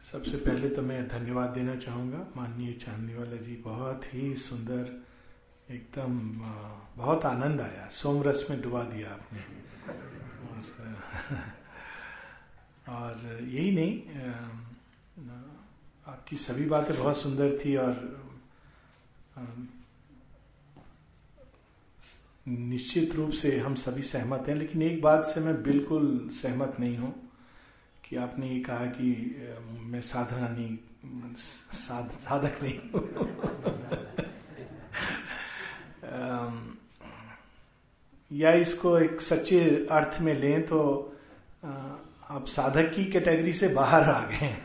सबसे पहले तो मैं धन्यवाद देना चाहूँगा माननीय चांदनी वाला जी। बहुत ही सुंदर, एकदम बहुत आनंद आया। सोमरस में डुबा दिया आपने। और यही नहीं आपकी सभी बातें बहुत सुंदर थी और निश्चित रूप से हम सभी सहमत हैं। लेकिन एक बात से मैं बिल्कुल सहमत नहीं हूँ। कि आपने ये कहा कि मैं साधना नहीं साध, साधक नहीं या इसको एक सच्चे अर्थ में लें तो आप साधक की कैटेगरी से बाहर आ गए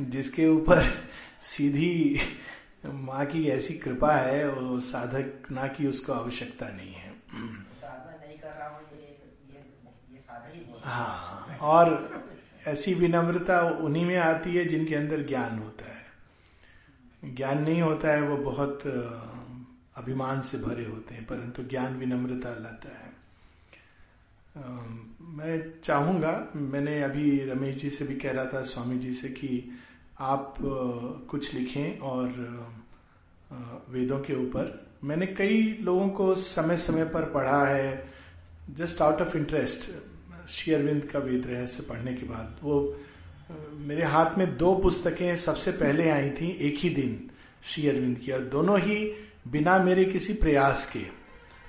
जिसके ऊपर सीधी माँ की ऐसी कृपा है वो साधक ना की उसको आवश्यकता नहीं है। हाँ और ऐसी विनम्रता उन्हीं में आती है जिनके अंदर ज्ञान होता है। ज्ञान नहीं होता है, वो बहुत अभिमान से भरे होते हैं, परंतु ज्ञान विनम्रता लाता है। मैं चाहूँगा, मैंने अभी रमेश जी से भी कह रहा था, स्वामी जी से, कि आप कुछ लिखें और वेदों के ऊपर। मैंने कई लोगों को समय समय पर पढ़ा है, just out of interest Shri Aurobindo का वेद रहस्य पढ़ने के बाद, वो, मेरे हाथ में दो पुस्तकें सबसे पहले आई थी एक ही दिन श्री अरविंद की, और दोनों ही बिना मेरे किसी प्रयास के,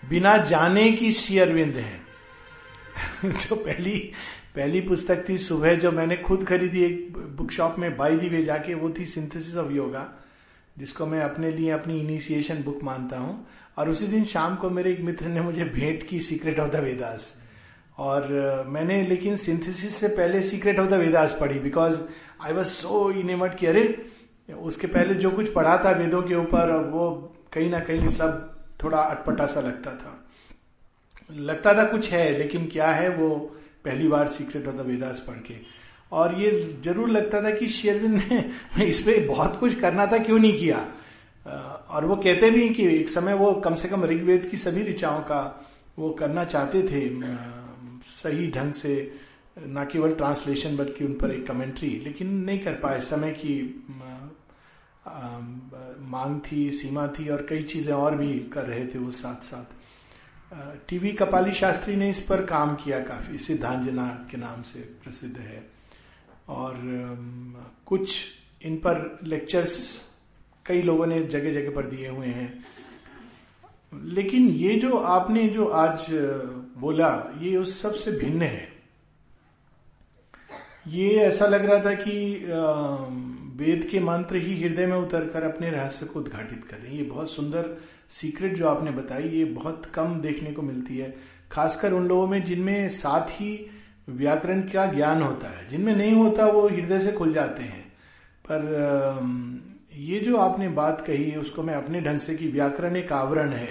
बिना जाने की श्री अरविंद है। जो पहली पहली पुस्तक थी सुबह जो मैंने खुद खरीदी एक बुक शॉप में बाई दी वे जाके, वो थी सिंथेसिस ऑफ़ योगा, जिसको मैं अपने लिए अपनी इनिशिएशन बुक मानता हूँ, और उसी दिन शाम को मेरे एक मित्र ने मुझे भेंट की, सीक्रेट ऑफ़ द वेदास। और मैंने लेकिन सिंथेसिस से पहले सीक्रेट ऑफ़ द वेदास पढ़ी बिकॉज़ आई वॉज़ सो इनेमट कि अरे, उसके पहले जो कुछ पढ़ा था वेदों के ऊपर वो कहीं ना कहीं सब थोड़ा अटपटा सा लगता था। लगता था कुछ है, लेकिन क्या है वो पहली बार सीक्रेट ऑफ़ द वेदास पढ़ के। और ये ज़रूर लगता था कि शेरविंद ने इस पे बहुत कुछ करना था, क्यों नहीं किया? और वो कहते भी कि एक समय वो कम से कम ऋग्वेद की सभी ऋचाओं का वो करना चाहते थे। सही ढंग से, न केवल ट्रांसलेशन बल्कि उन पर एक कमेंट्री लेकिन नहीं कर पाए। समय की मांग थी, सीमा थी और कई चीज़ें और भी कर रहे थे वो साथ साथ टीवी कपाली शास्त्री ने इस पर काम किया काफ़ी। सिद्धांजना के नाम से प्रसिद्ध है। और कुछ इन पर लेक्चर्स कई लोगों ने जगह जगह पर दिए हुए हैं। लेकिन ये जो आपने जो आज बोला, ये उस सबसे भिन्न है। ये ऐसा लग रहा था कि वेद के मंत्र ही हृदय में उतरकर अपने रहस्य को उद्घाटित करें ये बहुत सुंदर सीक्रेट जो आपने बताई, ये बहुत कम देखने को मिलती है। खासकर उन लोगों में जिनमें साथ ही व्याकरण का ज्ञान होता है। जिनमें नहीं होता, वो हृदय से खुल जाते हैं। पर ये जो आपने बात कही, उसको मैं अपने ढंग से कि व्याकरण एक आवरण है,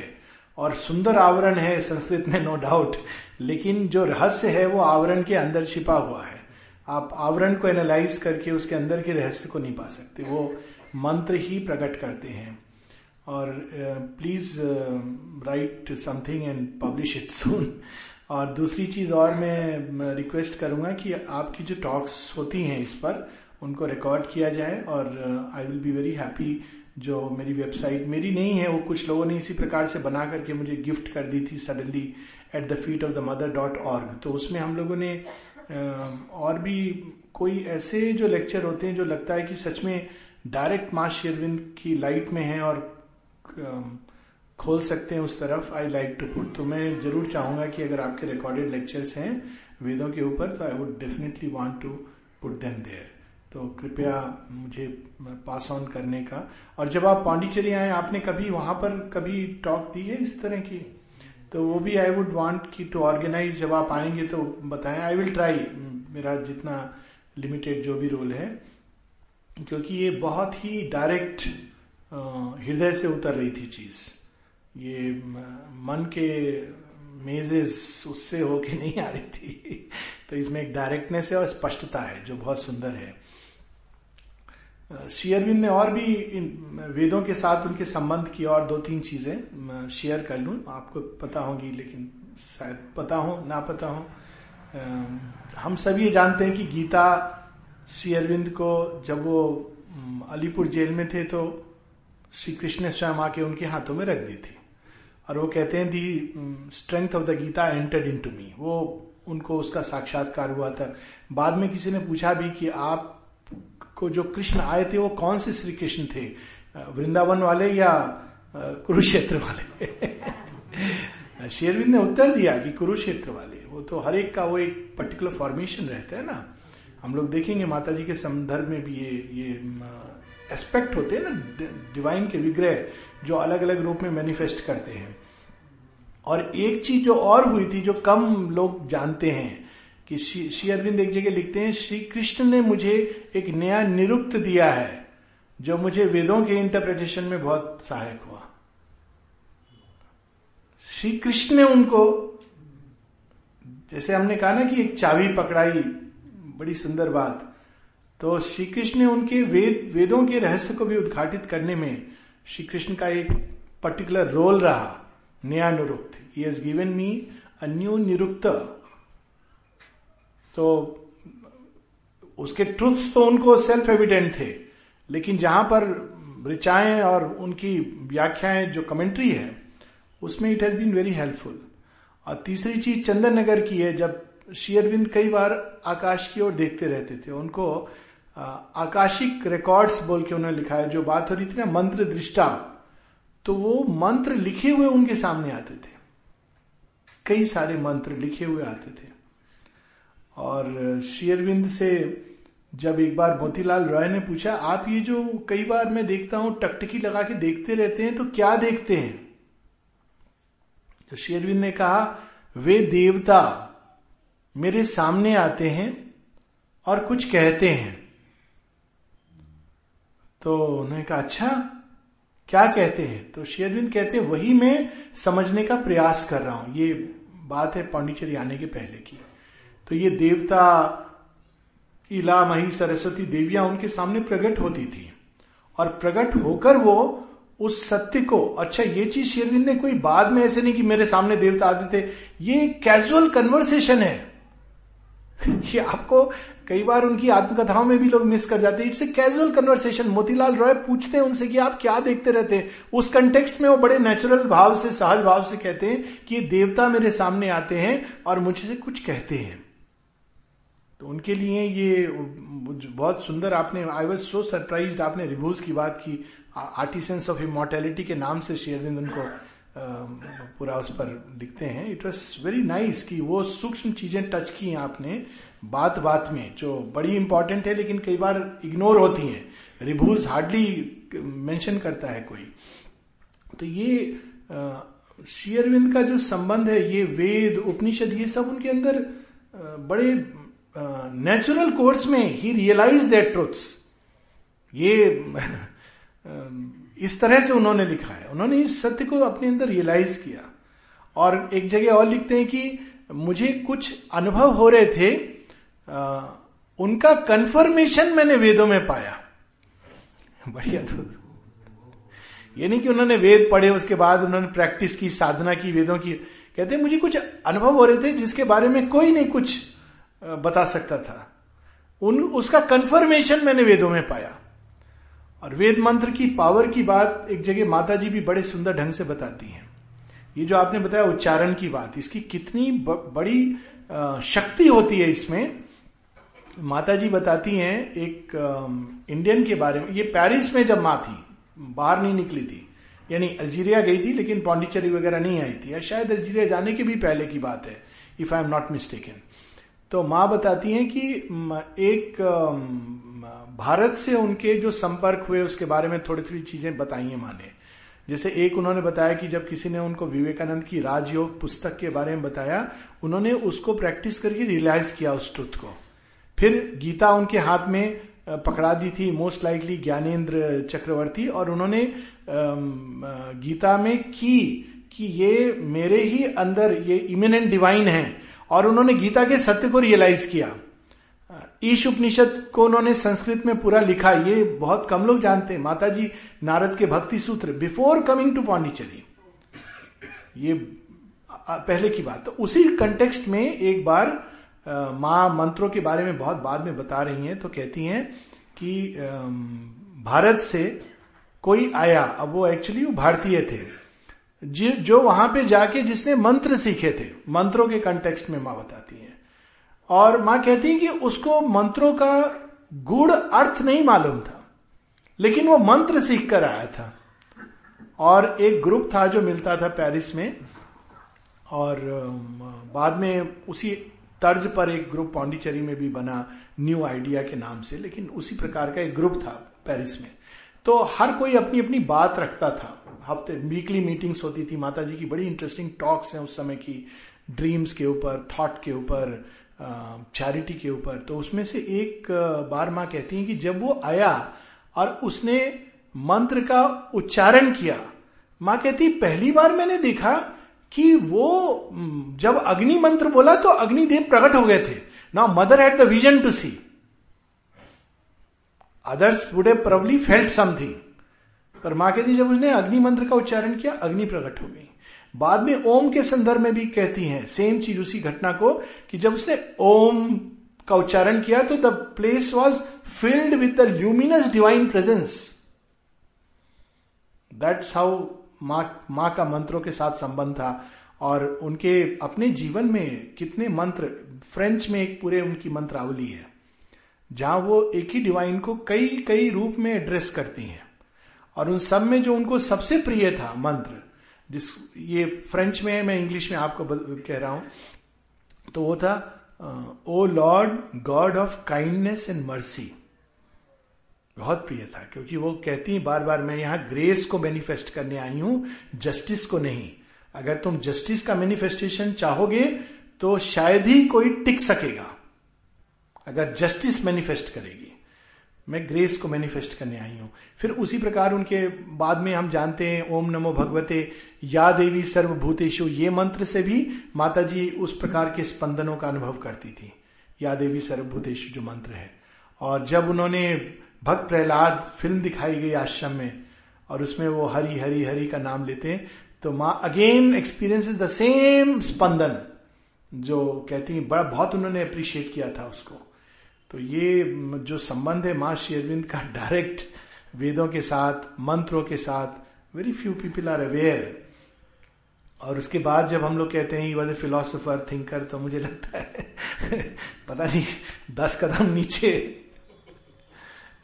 और सुंदर आवरण है, संस्कृत में नो डाउट लेकिन जो रहस्य है, वो आवरण के अंदर छिपा हुआ है। आप आवरण को एनालाइज करके उसके अंदर के रहस्य को नहीं पा सकते, वो मंत्र ही प्रकट करते हैं। और please write something and publish it soon और दूसरी चीज़ और मैं रिक्वेस्ट करूँगा कि आपकी जो टॉक्स होती हैं इस पर उनको रिकॉर्ड किया जाए और I will be very happy जो मेरी वेबसाइट मेरी नहीं है, वो कुछ लोगों ने इसी प्रकार से बना करके मुझे गिफ्ट कर दी थी suddenly at the feet of the mother dot org तो उसमें हम लोगों ने और भी कोई ऐसे जो लेक्चर होते हैं जो लगता है कि सच में डायरेक्ट माँ शेरविंद की लाइट में है और खोल सकते हैं उस तरफ़ आई लाइक टू पुट तो मैं ज़रूर चाहूँगा कि अगर आपके रिकॉर्डेड लेक्चर्स हैं वेदों के ऊपर तो I would definitely want to put them there तो कृपया मुझे पास ऑन करने का। और जब आप पांडिचेरी आए आपने कभी वहाँ पर कभी टॉक दी है इस तरह की? तो वो भी आई वुड वांट की टू ऑर्गेनाइज जब आप आएँगे तो बताएँ। आई विल ट्राई मेरा जितना लिमिटेड जो भी रोल है। क्योंकि ये बहुत ही डायरेक्ट हृदय से उतर रही थी चीज़। ये मन के मेजेस उससे होके नहीं आ रही थी। तो इसमें एक डायरेक्टनेस है और स्पष्टता है जो बहुत सुंदर है। शेयरविंद ने और भी वेदों के साथ उनके संबंध की और दो तीन चीज़ें शेयर कर लू। आपको पता होगी, लेकिन शायद पता हो, ना पता हो। हम सब ये जानते हैं कि गीता श्री अरविंद को जब वो अलीपुर जेल में थे तो श्री कृष्ण ने स्वयं आके उनके हाथों में रख दी थी। और वो कहते हैं, the strength of the Gita entered into me वो उनको उसका साक्षात्कार हुआ था। बाद में किसी ने पूछा भी कि आप को जो कृष्ण आए थे, वो कौन से श्री कृष्ण थे? वृंदावन वाले या कुरुक्षेत्र वाले? शेरविंद ने उत्तर दिया कि कुरुक्षेत्र वाले। वो तो हर एक का, वो एक पर्टिकुलर फॉर्मेशन रहता है ना। हम लोग देखेंगे माता जी के संदर्भ में भी ये ये एस्पेक्ट होते हैं ना डिवाइन के विग्रह जो अलग अलग रूप में मैनिफेस्ट करते हैं। और एक चीज़ जो और हुई थी, जो कम लोग जानते हैं कि श्री अरविंद एक जगह लिखते हैं, श्री कृष्ण ने मुझे एक नया निरुक्त दिया है, जो मुझे वेदों के इंटरप्रिटेशन में बहुत सहायक हुआ। श्री कृष्ण ने उनको, जैसे हमने कहा ना कि एक चाबी पकड़ाई, बड़ी सुंदर बात तो श्री कृष्ण ने उनके वेद, वेदों के रहस्य को भी उद्घाटित करने में श्री कृष्ण का एक पर्टिकुलर रोल रहा, नया Nirukta. He has given me a new Nirukta. तो उसके ट्रुथ्स तो उनको सेल्फ एविडेंट थे, लेकिन जहाँ पर ऋचाएँ और उनकी व्याख्याएँ जो कमेंट्री है, उसमें it has been very helpful और तीसरी चीज़ चंदन नगर की है, जब शेयरविंद कई बार आकाश की ओर देखते रहते थे, उनको आकाशिक रिकॉर्ड्स बोल के उन्होंने लिखा है, जो बात हो रही थी ना, मंत्र दृष्टा तो वो मंत्र लिखे हुए उनके सामने आते थे। कई सारे मंत्र लिखे हुए आते थे। और शेयरविंद से जब एक बार मोतीलाल रॉय ने पूछा, आप ये जो कई बार मैं देखता हूँ, टकटकी लगा के देखते रहते हैं तो क्या देखते हैं? तो शेरविंद ने कहा, वे देवता मेरे सामने आते हैं और कुछ कहते हैं। तो उन्होंने कहा अच्छा क्या कहते हैं? तो शेरविंद कहते हैं वही मैं समझने का प्रयास कर रहा हूँ। ये बात है पांडिचेरी आने के पहले की। तो ये देवता इला मही सरस्वती देवियाँ उनके सामने प्रकट होती थी। और प्रकट होकर वो उस सत्य को अच्छा ये चीज़ शेरविंद ने कोई बाद में ऐसे नहीं कि मेरे सामने देवता आते थे। ये कैजुअल कन्वर्सेशन है। ये आपको कई बार उनकी आत्मकथाओं में भी लोग मिस कर जाते हैं। It's a casual conversation Motilal Roy पूछते हैं उनसे कि आप क्या देखते रहते हैं? उस कंटेक्स्ट में वो बड़े नेचुरल भाव से, सहज भाव से कहते हैं कि ये देवता मेरे सामने आते हैं और मुझसे कुछ कहते हैं। तो उनके लिए ये बहुत सुंदर आपने आई वॉज़ सो सरप्राइज़ आपने रिव्यूज़ की बात की आर्टिसेंस ऑफ़ इमोर्टेलिटी के नाम से शेयरविंद उनको पूरा उस पर लिखते हैं। इट वॉज़ वेरी नाइस कि वो सूक्ष्म चीज़ें टच की हैं आपने बात बात में, जो बड़ी इंपॉर्टेंट है, लेकिन कई बार इग्नोर होती हैं। रिव्यूज़ हार्डली मेंशन करता है कोई। तो ये शेयरविंद का जो संबंध है, ये वेद, उपनिषद, ये सब उनके अंदर बड़े नेचुरल कोर्स में ही रियलाइज़ दैट ट्रुथ्स ये इस तरह से उन्होंने लिखा है। उन्होंने इस सत्य को अपने अंदर रियलाइज़ किया। और एक जगह और लिखते हैं कि मुझे कुछ अनुभव हो रहे थे उनका कंफर्मेशन मैंने वेदों में पाया। बढ़िया तो। ये नहीं कि उन्होंने वेद पढ़े, उसके बाद उन्होंने प्रैक्टिस की, साधना की, वेदों की। कहते हैं, मुझे कुछ अनुभव हो रहे थे जिसके बारे में कोई नहीं, कुछ बता सकता था। उन उसका कंफर्मेशन मैंने वेदों में पाया। और वेद मंत्र की पावर की बात एक जगह माता जी भी बड़े सुंदर ढंग से बताती हैं। ये जो आपने बताया उच्चारण की बात इसकी कितनी ब, बड़ी शक्ति होती है इसमें। माता जी बताती हैं एक इंडियन के बारे में ये पेरिस में जब माँ थी बाहर नहीं निकली थी यानी अल्जीरिया गई थी लेकिन पौंडीचेरी वगैरह नहीं आई थी। या शायद अल्जीरिया जाने के भी पहले की बात है if I am not mistaken तो माँ बताती हैं कि एक भारत से उनके जो संपर्क हुए, उसके बारे में थोड़ी थोड़ी चीज़ें बताई हैं माँ ने। जैसे एक उन्होंने बताया कि जब किसी ने उनको विवेकानंद की राजयोग पुस्तक के बारे में बताया, उन्होंने उसको प्रैक्टिस करके रियलाइज़ किया उस ट्रुथ को। फिर गीता उनके हाथ में पकड़ा दी थी, मोस्ट लाइकली ज्ञानेन्द्र चक्रवर्ती, और उन्होंने गीता में की, कि ये मेरे ही अंदर ये इमिनेंट डिवाइन है। और उन्होंने गीता के सत्य को रियलाइज़ किया। ईश उपनिषद को उन्होंने संस्कृत में पूरा लिखा। ये बहुत कम लोग जानते हैं। माता जी नारद के भक्ति सूत्र बिफोर कमिंग टू पांडिचेरी ये पहले की बात। तो उसी कंटेक्स्ट में एक बार माँ मंत्रों के बारे में बहुत बाद में बता रही हैं तो कहती हैं कि भारत से कोई आया। अब वो एक्चुअली वो भारतीय थे। जो वहाँ पे जाके जिसने मंत्र सीखे थे, मंत्रों के कंटेक्स्ट में माँ बताती हैं। और माँ कहती है कि उसको मंत्रों का गुड़ अर्थ नहीं मालूम था, लेकिन वो मंत्र सीख कर आया था। और एक ग्रुप था जो मिलता था पेरिस में, और बाद में उसी तर्ज पर एक ग्रुप पांडिचेरी में भी बना न्यू आइडिया के नाम से, लेकिन उसी प्रकार का एक ग्रुप था पेरिस में। तो हर कोई अपनी अपनी बात रखता था। हफ़्ते वीकली मीटिंग्स होती थी। माता जी की बड़ी इंटरेस्टिंग टॉक्स हैं उस समय की ड्रीम्स के ऊपर थॉट के ऊपर चैरिटी के ऊपर। तो उसमें से एक बार माँ कहती हैं कि जब वो आया और उसने मंत्र का उच्चारण किया, माँ कहती पहली बार मैंने देखा कि वो जब अग्नि मंत्र बोला तो अग्निदेव प्रकट हो गए थे। ना mother had the vision to see others would have probably felt something पर माँ कहती जब उसने अग्नि मंत्र का उच्चारण किया, अग्नि प्रकट हो गई। बाद में ओम के संदर्भ में भी कहती हैं सेम चीज़ उसी घटना को, कि जब उसने ओम का उच्चारण किया तो the place was filled with the luminous divine presence that's how माँ माँ का मंत्रों के साथ संबंध था। और उनके अपने जीवन में कितने मंत्र फ्रेंच में एक पूरे उनकी मंत्रावली है, जहाँ वो एक ही डिवाइन को कई कई रूप में एड्रेस करती हैं। और उन सब में जो उनको सबसे प्रिय था मंत्र, जिस, ये फ्रेंच में है, मैं इंग्लिश में आपको कह रहा हूँ तो वो था O lord god of kindness and mercy बहुत प्रिय था, क्योंकि वो कहती है बार बार मैं यहाँ ग्रेस को मैनिफेस्ट करने आई हूँ जस्टिस को नहीं। अगर तुम जस्टिस का मैनिफेस्टेशन चाहोगे तो शायद ही कोई टिक सकेगा। अगर जस्टिस मैनिफेस्ट करेगी मैं ग्रेस को मैनिफेस्ट करने आई हूँ। फिर उसी प्रकार उनके बाद में हम जानते हैं, ओम नमो भगवते, या देवी सर्वभूतेशु ये मंत्र से भी माता जी उस प्रकार के स्पंदनों का अनुभव करती थी। या देवी सर्वभूतेशु जो मंत्र है। और जब उन्होंने भक्त प्रहलाद फ़िल्म दिखाई गई आश्रम में, और उसमें वो हरी हरी हरी का नाम लेते हैं तो माँ again experience is the same स्पंदन, जो कहती हैं, बड़ा, बहुत उन्होंने अप्रिशिएट किया था उसको। तो ये जो संबंध है माँ श्री अरविंद का डायरेक्ट वेदों के साथ, मंत्रों के साथ very few people are aware और उसके बाद जब हम लोग कहते हैं वॉज़ ए फिलोसोफर थिंकर तो मुझे लगता है, पता नहीं, दस कदम नीचे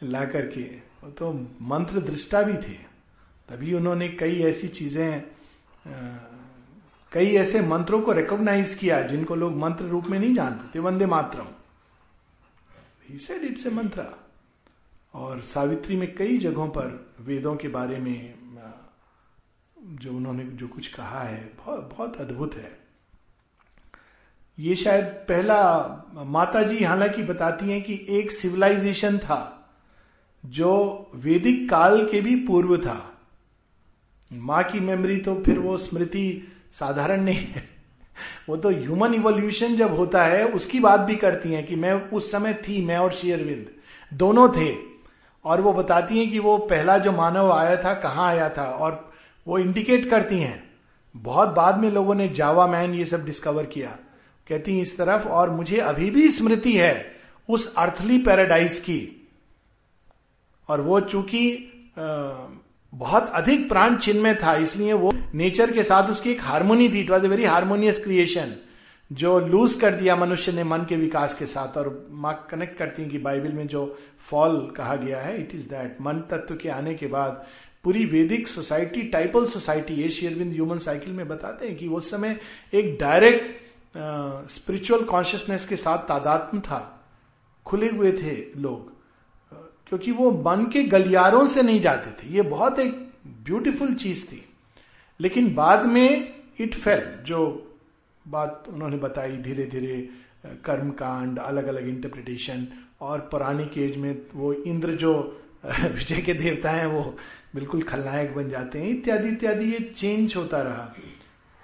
ला करके। तो मंत्र दृष्टा भी थे। तभी उन्होंने कई ऐसी चीज़ें कई ऐसे मंत्रों को रिकॉग्नाइज किया जिनको लोग मंत्र रूप में नहीं जानते थे। Vande Mataram. Said it's a मंत्र और सावित्री में कई जगहों पर वेदों के बारे में जो उन्होंने जो कुछ कहा है, बहुत बहुत अद्भुत है। ये शायद पहला माता जी हालाँकि बताती हैं कि एक सिविलाइजेशन था, जो वैदिक काल के भी पूर्व था। माँ की मेमोरी तो फिर वो स्मृति साधारण नहीं है। वो तो ह्यूमन इवोल्यूशन जब होता है, उसकी बात भी करती हैं कि मैं उस समय थी, मैं और शेयरविंद दोनों थे। और वो बताती हैं कि वो पहला जो मानव आया था, कहाँ आया था, और वो इंडिकेट करती हैं। बहुत बाद में लोगों ने जावा मैन ये सब डिस्कवर किया। कहती इस तरफ़, और मुझे अभी भी स्मृति है उस अर्थली पैराडाइज की। और वो चूँकि बहुत अधिक प्राण चिन्ह में था, इसलिए वो नेचर के साथ उसकी एक हारमोनी थी। It was a very harmonious creation जो लूज कर दिया मनुष्य ने मन के विकास के साथ। और माँ कनेक्ट करती हैं कि बाइबल में जो फॉल कहा गया है इट इज़ दैट मन तत्व के आने के बाद पूरी वैदिक सोसाइटी टाइपल सोसाइटी ये शेयरविंद ह्यूमन साइकिल में बताते हैं कि उस समय एक डायरेक्ट स्पिरिचुअल कॉन्शियसनेस के साथ तादात्म था। खुले हुए थे लोग। क्योंकि वो मन के गलियारों से नहीं जाते थे। ये बहुत एक ब्यूटीफुल चीज़ थी। लेकिन बाद में इट फेल जो बात उन्होंने बताई धीरे धीरे कर्म कांड अलग अलग इंटरप्रिटेशन और पौराणिक एज में वो इंद्र जो, विजय के देवता हैं, वो बिल्कुल खलनायक बन जाते हैं, इत्यादि इत्यादि, ये चेंज होता रहा।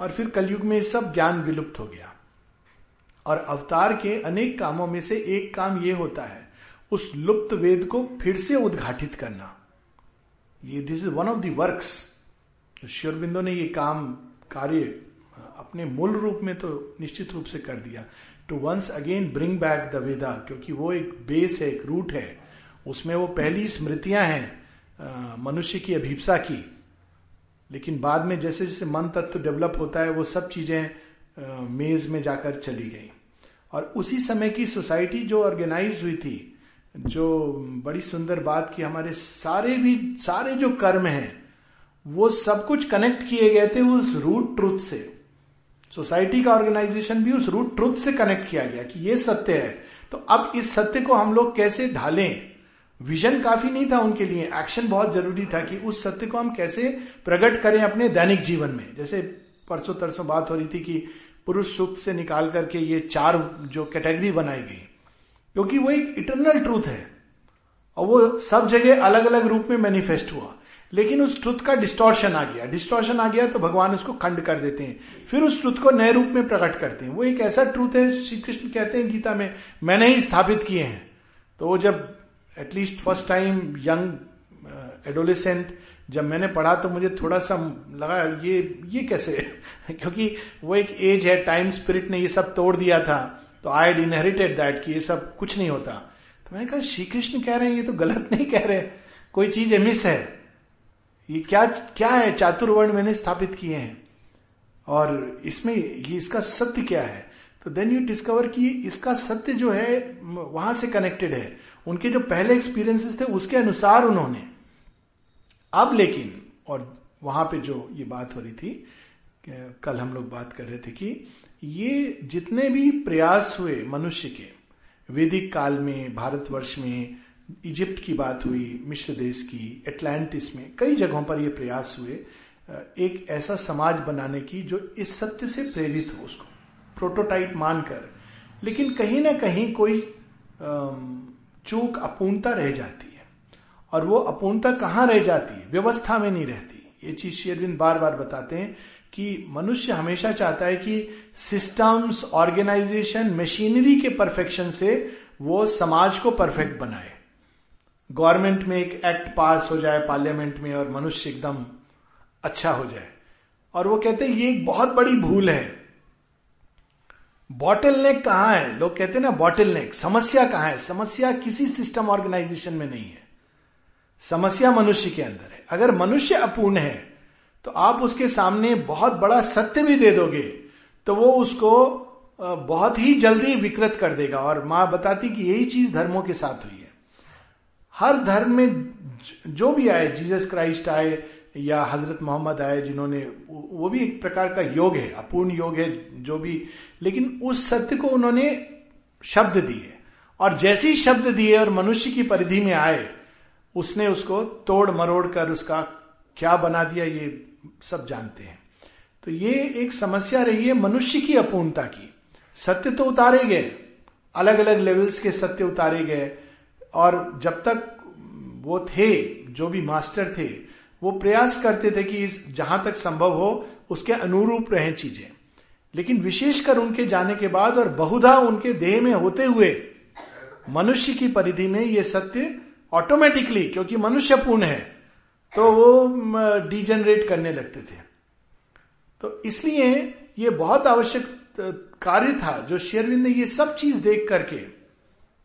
और फिर कलयुग में सब ज्ञान विलुप्त हो गया। और अवतार के अनेक कामों में से एक काम ये होता है उस लुप्त वेद को फिर से उद्घाटित करना। ये this is one of the works Sri Aurobindo ने ये काम, कार्य, अपने मूल रूप में तो निश्चित रूप से कर दिया। To once again bring back the Veda क्योंकि वो एक बेस है, एक रूट है। उसमें वो पहली स्मृतियाँ हैं मनुष्य की अभिप्सा की। लेकिन बाद में जैसे जैसे मन तत्व डेवलप होता है, वो सब चीज़ें मेज में जाकर चली गई। और उसी समय की सोसाइटी जो ऑर्गेनाइज हुई थी जो बड़ी सुंदर बात की हमारे सारे भी, सारे जो कर्म हैं, वो सब कुछ कनेक्ट किए गए थे उस रूट ट्रुथ से। सोसाइटी का ऑर्गेनाइजेशन भी उस रूट ट्रुथ से कनेक्ट किया गया कि ये सत्य है। तो अब इस सत्य को हम लोग कैसे ढालें? विजन काफ़ी नहीं था उनके लिए। एक्शन बहुत ज़रूरी था कि उस सत्य को हम कैसे प्रकट करें अपने दैनिक जीवन में। जैसे परसों तरसों बात हो रही थी कि पुरुष सूक्त से निकाल करके ये चार जो कैटेगरी बनाई गई। क्योंकि वो एक इटरनल ट्रूथ है। और वो सब जगह अलग अलग रूप में मैनिफेस्ट हुआ। लेकिन उस ट्रुथ का डिस्टोर्शन आ गया। डिस्टोर्शन आ गया तो भगवान उसको खंड कर देते हैं। फिर उस ट्रुथ को नए रूप में प्रकट करते हैं। वो एक ऐसा ट्रूथ है श्री कृष्ण कहते हैं गीता में, मैंने ही स्थापित किए हैं। तो वो जब at least first time young adolescent जब मैंने पढ़ा तो मुझे थोड़ा सा लगा, ये ये कैसे? क्योंकि वो एक एज है टाइम स्पिरिट ने ये सब तोड़ दिया था। तो आई एड इनहेरिटेड दैट कि ये सब कुछ नहीं होता। तो मैंने कहा श्री कृष्ण कह रहे हैं, ये तो गलत नहीं कह रहे। कोई चीज़ मिस है। ये क्या क्या है? चातुर्वर्ण मैंने स्थापित किए हैं। और इसमें ये इसका सत्य क्या है? तो देन यू डिस्कवर कि इसका सत्य जो है, वहाँ से कनेक्टेड है। उनके जो पहले एक्सपीरियंसेस थे, उसके अनुसार उन्होंने। अब लेकिन, और वहाँ पे जो ये बात हो रही थी, कल हम लोग बात कर रहे थे कि ये जितने भी प्रयास हुए मनुष्य के, वैदिक काल में, भारतवर्ष में, इजिप्ट की बात हुई मिश्र देश की एटलांटिस में, कई जगहों पर ये प्रयास हुए एक ऐसा समाज बनाने की जो इस सत्य से प्रेरित हो उसको प्रोटोटाइप मानकर। लेकिन कहीं ना कहीं कोई चूक, अपूर्णता रह जाती है। और वो अपूर्णता कहाँ रह जाती है? व्यवस्था में नहीं रहती। ये चीज़ शेरविंद बार बार बताते हैं। कि मनुष्य हमेशा चाहता है कि सिस्टम्स ऑर्गेनाइजेशन मशीनरी के परफेक्शन से वो समाज को परफेक्ट बनाए। गवर्नमेंट में एक एक्ट पास हो जाए पार्लियामेंट में और मनुष्य एकदम अच्छा हो जाए। और वो कहते हैं, ये एक बहुत बड़ी भूल है। बॉटल नेक कहाँ है? लोग कहते हैं ना बॉटल नेक समस्या कहाँ है? समस्या किसी सिस्टम ऑर्गेनाइजेशन में नहीं है। समस्या मनुष्य के अंदर है। अगर मनुष्य अपूर्ण है तो आप उसके सामने बहुत बड़ा सत्य भी दे दोगे तो वो उसको बहुत ही जल्दी विकृत कर देगा। और माँ बताती कि यही चीज़ धर्मों के साथ हुई है। हर धर्म में जो भी आए, जीसस क्राइस्ट आए, या हज़रत मोहम्मद आए, जिन्होंने, वो भी एक प्रकार का योग है, अपूर्ण योग है, जो भी, लेकिन उस सत्य को उन्होंने शब्द दिए। और जैसी शब्द दिए और मनुष्य की परिधि में आए, उसने उसको तोड़ मरोड़ कर उसका क्या बना दिया, ये सब जानते हैं। तो ये एक समस्या रही है मनुष्य की अपूर्णता की। सत्य तो उतारे गए अलग अलग लेवल्स के सत्य उतारे गए, और जब तक वो थे, जो भी मास्टर थे, वो प्रयास करते थे कि जहाँ तक संभव हो, उसके अनुरूप रहे चीज़ें। लेकिन विशेषकर उनके जाने के बाद और बहुधा उनके देह में होते हुए, मनुष्य की परिधि में ये सत्य ऑटोमेटिकली क्योंकि मनुष्य पूर्ण है तो वो डिजेनरेट करने लगते थे। तो इसलिए ये बहुत आवश्यक कार्य था जो शेरविंद ने ये सब चीज़ देख करके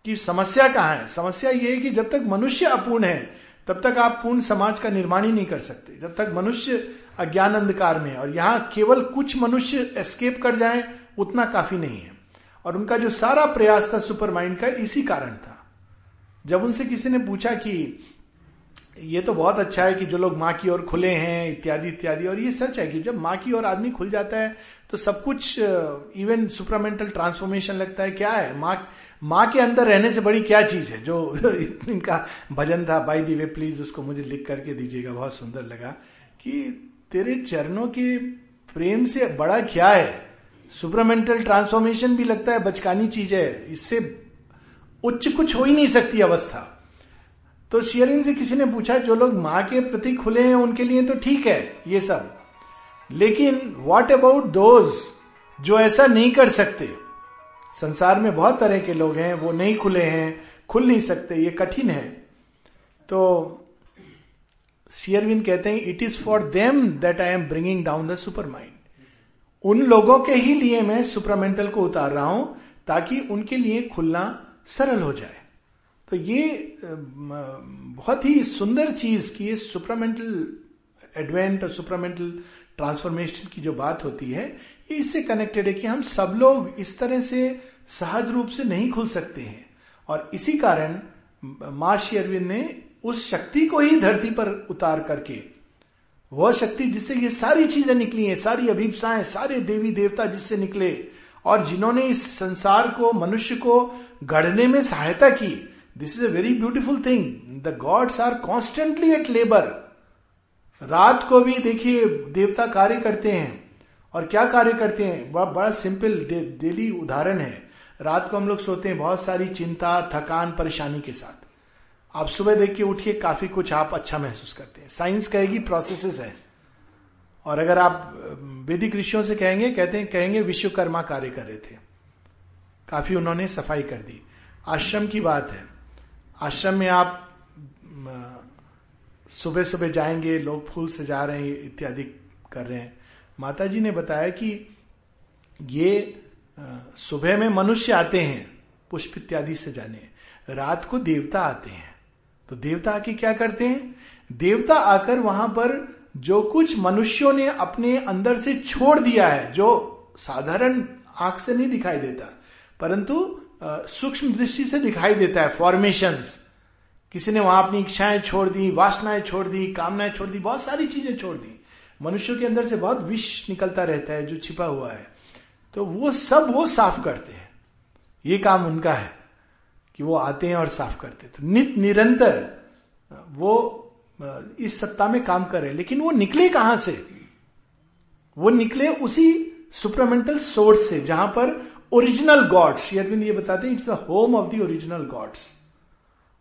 कि समस्या कहाँ है। समस्या ये है कि जब तक मनुष्य अपूर्ण है, तब तक आप पूर्ण समाज का निर्माण ही नहीं कर सकते। जब तक मनुष्य अज्ञान अंधकार में और यहाँ केवल कुछ मनुष्य एस्केप कर जाए, उतना काफ़ी नहीं है। और उनका जो सारा प्रयास था सुपर माइंड का, इसी कारण था। जब उनसे किसी ने पूछा कि ये तो बहुत अच्छा है कि जो लोग माँ की ओर खुले हैं, इत्यादि इत्यादि। और ये सच है कि जब माँ की ओर आदमी खुल जाता है तो सब कुछ इवन सुपरामेंटल ट्रांसफॉर्मेशन लगता है। क्या है? माँ माँ के अंदर रहने से बड़ी क्या चीज़ है? जो इनका भजन था, बाई दी वे, प्लीज़ उसको मुझे लिख करके दीजिएगा। बहुत सुंदर लगा कि तेरे चरणों के प्रेम से बड़ा क्या है? सुपरामेंटल ट्रांसफॉर्मेशन भी लगता है, बचकानी चीज़ है। इससे उच्च कुछ हो ही नहीं सकती अवस्था। तो शेयरिन से किसी ने पूछा, जो लोग माँ के प्रति खुले हैं, उनके लिए तो ठीक है, ये सब. लेकिन वॉट अबाउट दोज जो ऐसा नहीं कर सकते? संसार में बहुत तरह के लोग हैं, वो नहीं खुले हैं, खुल नहीं सकते, ये कठिन है। तो सियरविन कहते हैं it is for them that I am bringing down the supermind उन लोगों के ही लिए मैं सुपरमेंटल को उतार रहा हूँ, ताकि उनके लिए खुलना सरल हो जाए। तो ये बहुत ही सुंदर चीज़ की सुपरामेंटल एडवेंट और सुपरामेंटल ट्रांसफॉर्मेशन की जो बात होती है, ये इससे कनेक्टेड है कि हम सब लोग इस तरह से सहज रूप से नहीं खुल सकते हैं। और इसी कारण, महर्षि अरविंद ने उस शक्ति को ही धरती पर उतार करके, वह शक्ति जिससे ये सारी चीज़ें निकली हैं, सारी अभिप्साएँ, सारे देवी देवता जिससे निकले, और जिन्होंने इस संसार को, मनुष्य को गढ़ने में सहायता की this is a very beautiful thing the gods are constantly at labour रात को भी देखिए, देवता कार्य करते हैं। और क्या कार्य करते हैं? बड़ा बड़ा सिंपल डेली उदाहरण है। रात को हम लोग सोते हैं बहुत सारी चिंता, थकान, परेशानी के साथ। आप सुबह देख के उठिए, काफ़ी कुछ आप अच्छा महसूस करते हैं। साइंस कहेगी प्रोसेसेस है। और अगर आप, वैदिक ऋषियों से कहेंगे, कहते हैं, कहेंगे, विश्वकर्मा कार्य कर रहे थे। काफ़ी उन्होंने सफ़ाई कर दी। आश्रम की बात है। आश्रम में आप सुबह सुबह जाएँगे, लोग फूल सजा रहे हैं, इत्यादि कर रहे हैं। माता जी ने बताया कि ये सुबह में मनुष्य आते हैं, पुष्प इत्यादि सजाने रात को देवता आते हैं। तो देवता आके क्या करते हैं? देवता आकर वहाँ पर जो कुछ मनुष्यों ने अपने अंदर से छोड़ दिया है, जो साधारण आँख से नहीं दिखाई देता, परंतु सूक्ष्म दृष्टि से दिखाई देता है फॉर्मेशंस किसी ने वहाँ अपनी इच्छाएँ छोड़ दी, वासनाएँ छोड़ दी, कामनाएँ छोड़ दी, बहुत सारी चीज़ें छोड़ दी। मनुष्य के अंदर से बहुत विष निकलता रहता है, जो छिपा हुआ है। तो वो सब वो साफ़ करते हैं। ये काम उनका है, कि वो आते हैं और साफ़ करते तो नित निरंतर वो इस सत्ता में काम कर रहे हैं। लेकिन वो निकले कहाँ से? वो निकले उसी सुपरमेंटल सोर्स से, जहाँ पर ओरिजिनल गॉड्स अरविंद ये बताते हैं it's the home of the original gods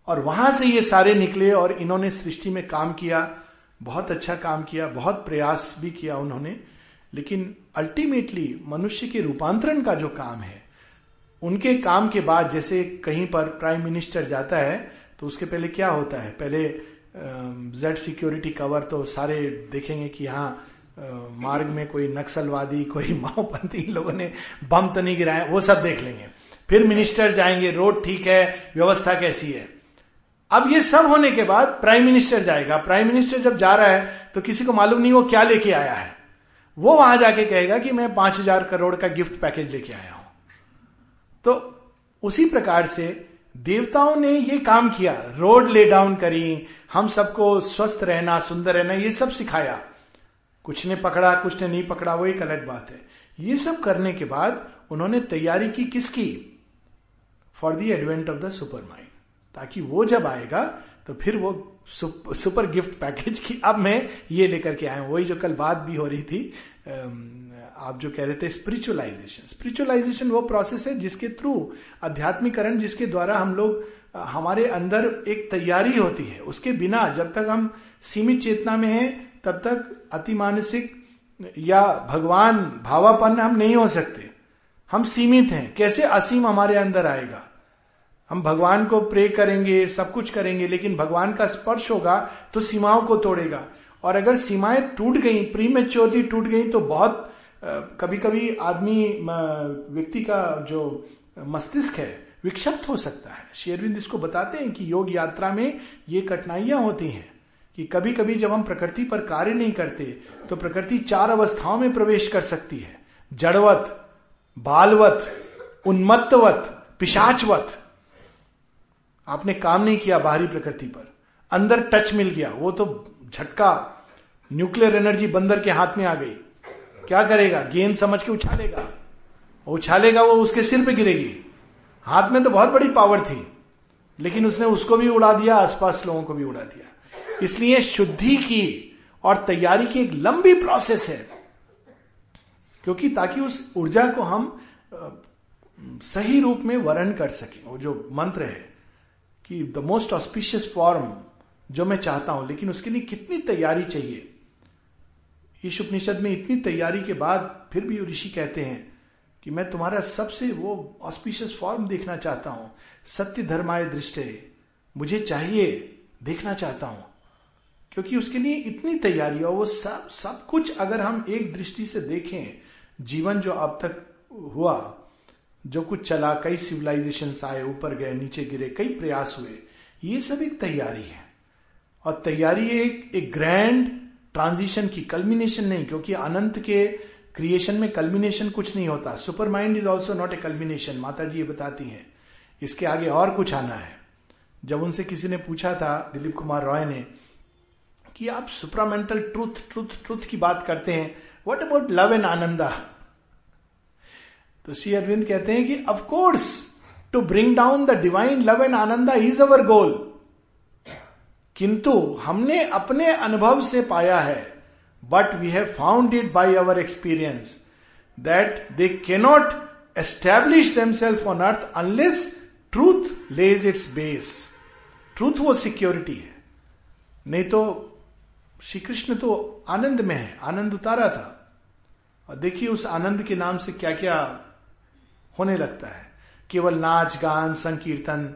और वहाँ से ये सारे निकले और इन्होंने सृष्टि में काम किया, बहुत अच्छा काम किया, बहुत प्रयास भी किया उन्होंने। लेकिन अल्टीमेटली मनुष्य के रूपांतरण का जो काम है, उनके काम के बाद जैसे कहीं पर प्राइम मिनिस्टर जाता है तो उसके पहले क्या होता है? पहले जेड सिक्योरिटी कवर तो सारे देखेंगे कि यहाँ मार्ग में कोई नक्सलवादी, कोई माओपंथी लोगों ने बम तो नहीं गिराए वो सब देख लेंगे। फिर मिनिस्टर जाएँगे, रोड ठीक है, व्यवस्था कैसी है। अब ये सब होने के बाद प्राइम मिनिस्टर जाएगा। प्राइम मिनिस्टर जब जा रहा है तो किसी को मालूम नहीं वो क्या लेके आया है। वो वहाँ जाके कहेगा कि मैं पाँच हज़ार करोड़ का गिफ्ट पैकेज लेके आया हूँ। तो उसी प्रकार से देवताओं ने ये काम किया। रोड ले डाउन करी, हम सबको स्वस्थ रहना, सुंदर रहना, ये सब सिखाया। कुछ ने पकड़ा, कुछ ने नहीं पकड़ा, वो एक अलग बात है। ये सब करने के बाद उन्होंने तैयारी की किसकी? For the advent of the supermind ताकि वो जब आएगा तो फिर वो सुपर गिफ्ट पैकेज की, अब मैं ये लेकर के आया वही जो कल बात भी हो रही थी आप जो कह रहे थे स्पिरिचुअलाइजेशन स्पिरिचुअलाइजेशन वो प्रोसेस है जिसके थ्रू आध्यात्मिकरण, जिसके द्वारा हम लोग, हमारे अंदर एक तैयारी होती है। उसके बिना जब तक हम सीमित चेतना में हैं तब तक अति मानसिक या भगवान भावापन्न हम नहीं हो सकते। हम सीमित हैं। कैसे असीम हमारे अंदर आएगा? हम भगवान को प्रे करेंगे, सब कुछ करेंगे, लेकिन भगवान का स्पर्श होगा तो सीमाओं को तोड़ेगा। और अगर सीमाएँ टूट गई प्री मेच्योरिटी टूट गई तो बहुत कभी कभी आदमी व्यक्ति का जो मस्तिष्क है, विक्षिप्त हो सकता है। शेरविंद इसको बताते हैं कि योग यात्रा में ये कठिनाइयाँ होती हैं। कि कभी कभी जब हम प्रकृति पर कार्य नहीं करते तो प्रकृति चार अवस्थाओं में प्रवेश कर सकती है। जड़वत, बालवत, उन्मत्तवत, पिशाचवत। आपने काम नहीं किया बाहरी प्रकृति पर। अंदर टच मिल गया। वो तो झटका न्यूक्लियर एनर्जी बंदर के हाथ में आ गई। क्या करेगा? गेंद समझ के उछालेगा। उछालेगा, वो उसके सिर पे गिरेगी। हाथ में तो बहुत बड़ी पावर थी। लेकिन उसने उसको भी उड़ा दिया, आसपास लोगों को भी उड़ा दिया। इसलिए शुद्धि की और तैयारी की एक लंबी प्रोसेस है। क्योंकि ताकि उस ऊर्जा को हम सही रूप में वर्ण कर सकें। वो जो मंत्र है कि द मोस्ट ऑस्पिशियस फॉर्म जो मैं चाहता हूँ, लेकिन उसके लिए कितनी तैयारी चाहिए? ईश उपनिषद में इतनी तैयारी के बाद फिर भी ऋषि कहते हैं कि मैं तुम्हारा सबसे वो ऑस्पिशियस फॉर्म देखना चाहता हूँ। सत्य धर्माय दृष्टि मुझे चाहिए, देखना चाहता हूँ। क्योंकि उसके लिए इतनी तैयारी और वो सब सब कुछ अगर हम एक दृष्टि से देखें, जीवन जो अब तक हुआ, जो कुछ चला, कई सिविलाइजेशन आए, ऊपर गए, नीचे गिरे, कई प्रयास हुए, ये सब एक तैयारी है। और तैयारी एक एक ग्रैंड ट्रांजिशन की कल्मिनेशन नहीं, क्योंकि अनंत के क्रिएशन में कल्मिनेशन कुछ नहीं होता। Supermind is also not a culmination माता जी ये बताती हैं। इसके आगे और कुछ आना है। जब उनसे किसी ने पूछा था, दिलीप कुमार रॉय ने कि आप सुपरामेंटल ट्रूथ ट्रूथ ट्रूथ की बात करते हैं। What about love and ananda तो श्री अरविंद कहते हैं कि of course to bring down the divine love and ananda is our goal किंतु हमने अपने अनुभव से पाया है but we have found it by our experience that they cannot establish themselves on earth unless truth lays its base truth वो security है। नहीं तो श्री कृष्ण तो आनंद में है, आनंद उतारा था। और देखिए उस आनंद के नाम से क्या क्या होने लगता है। केवल नाच, गान, संकीर्तन,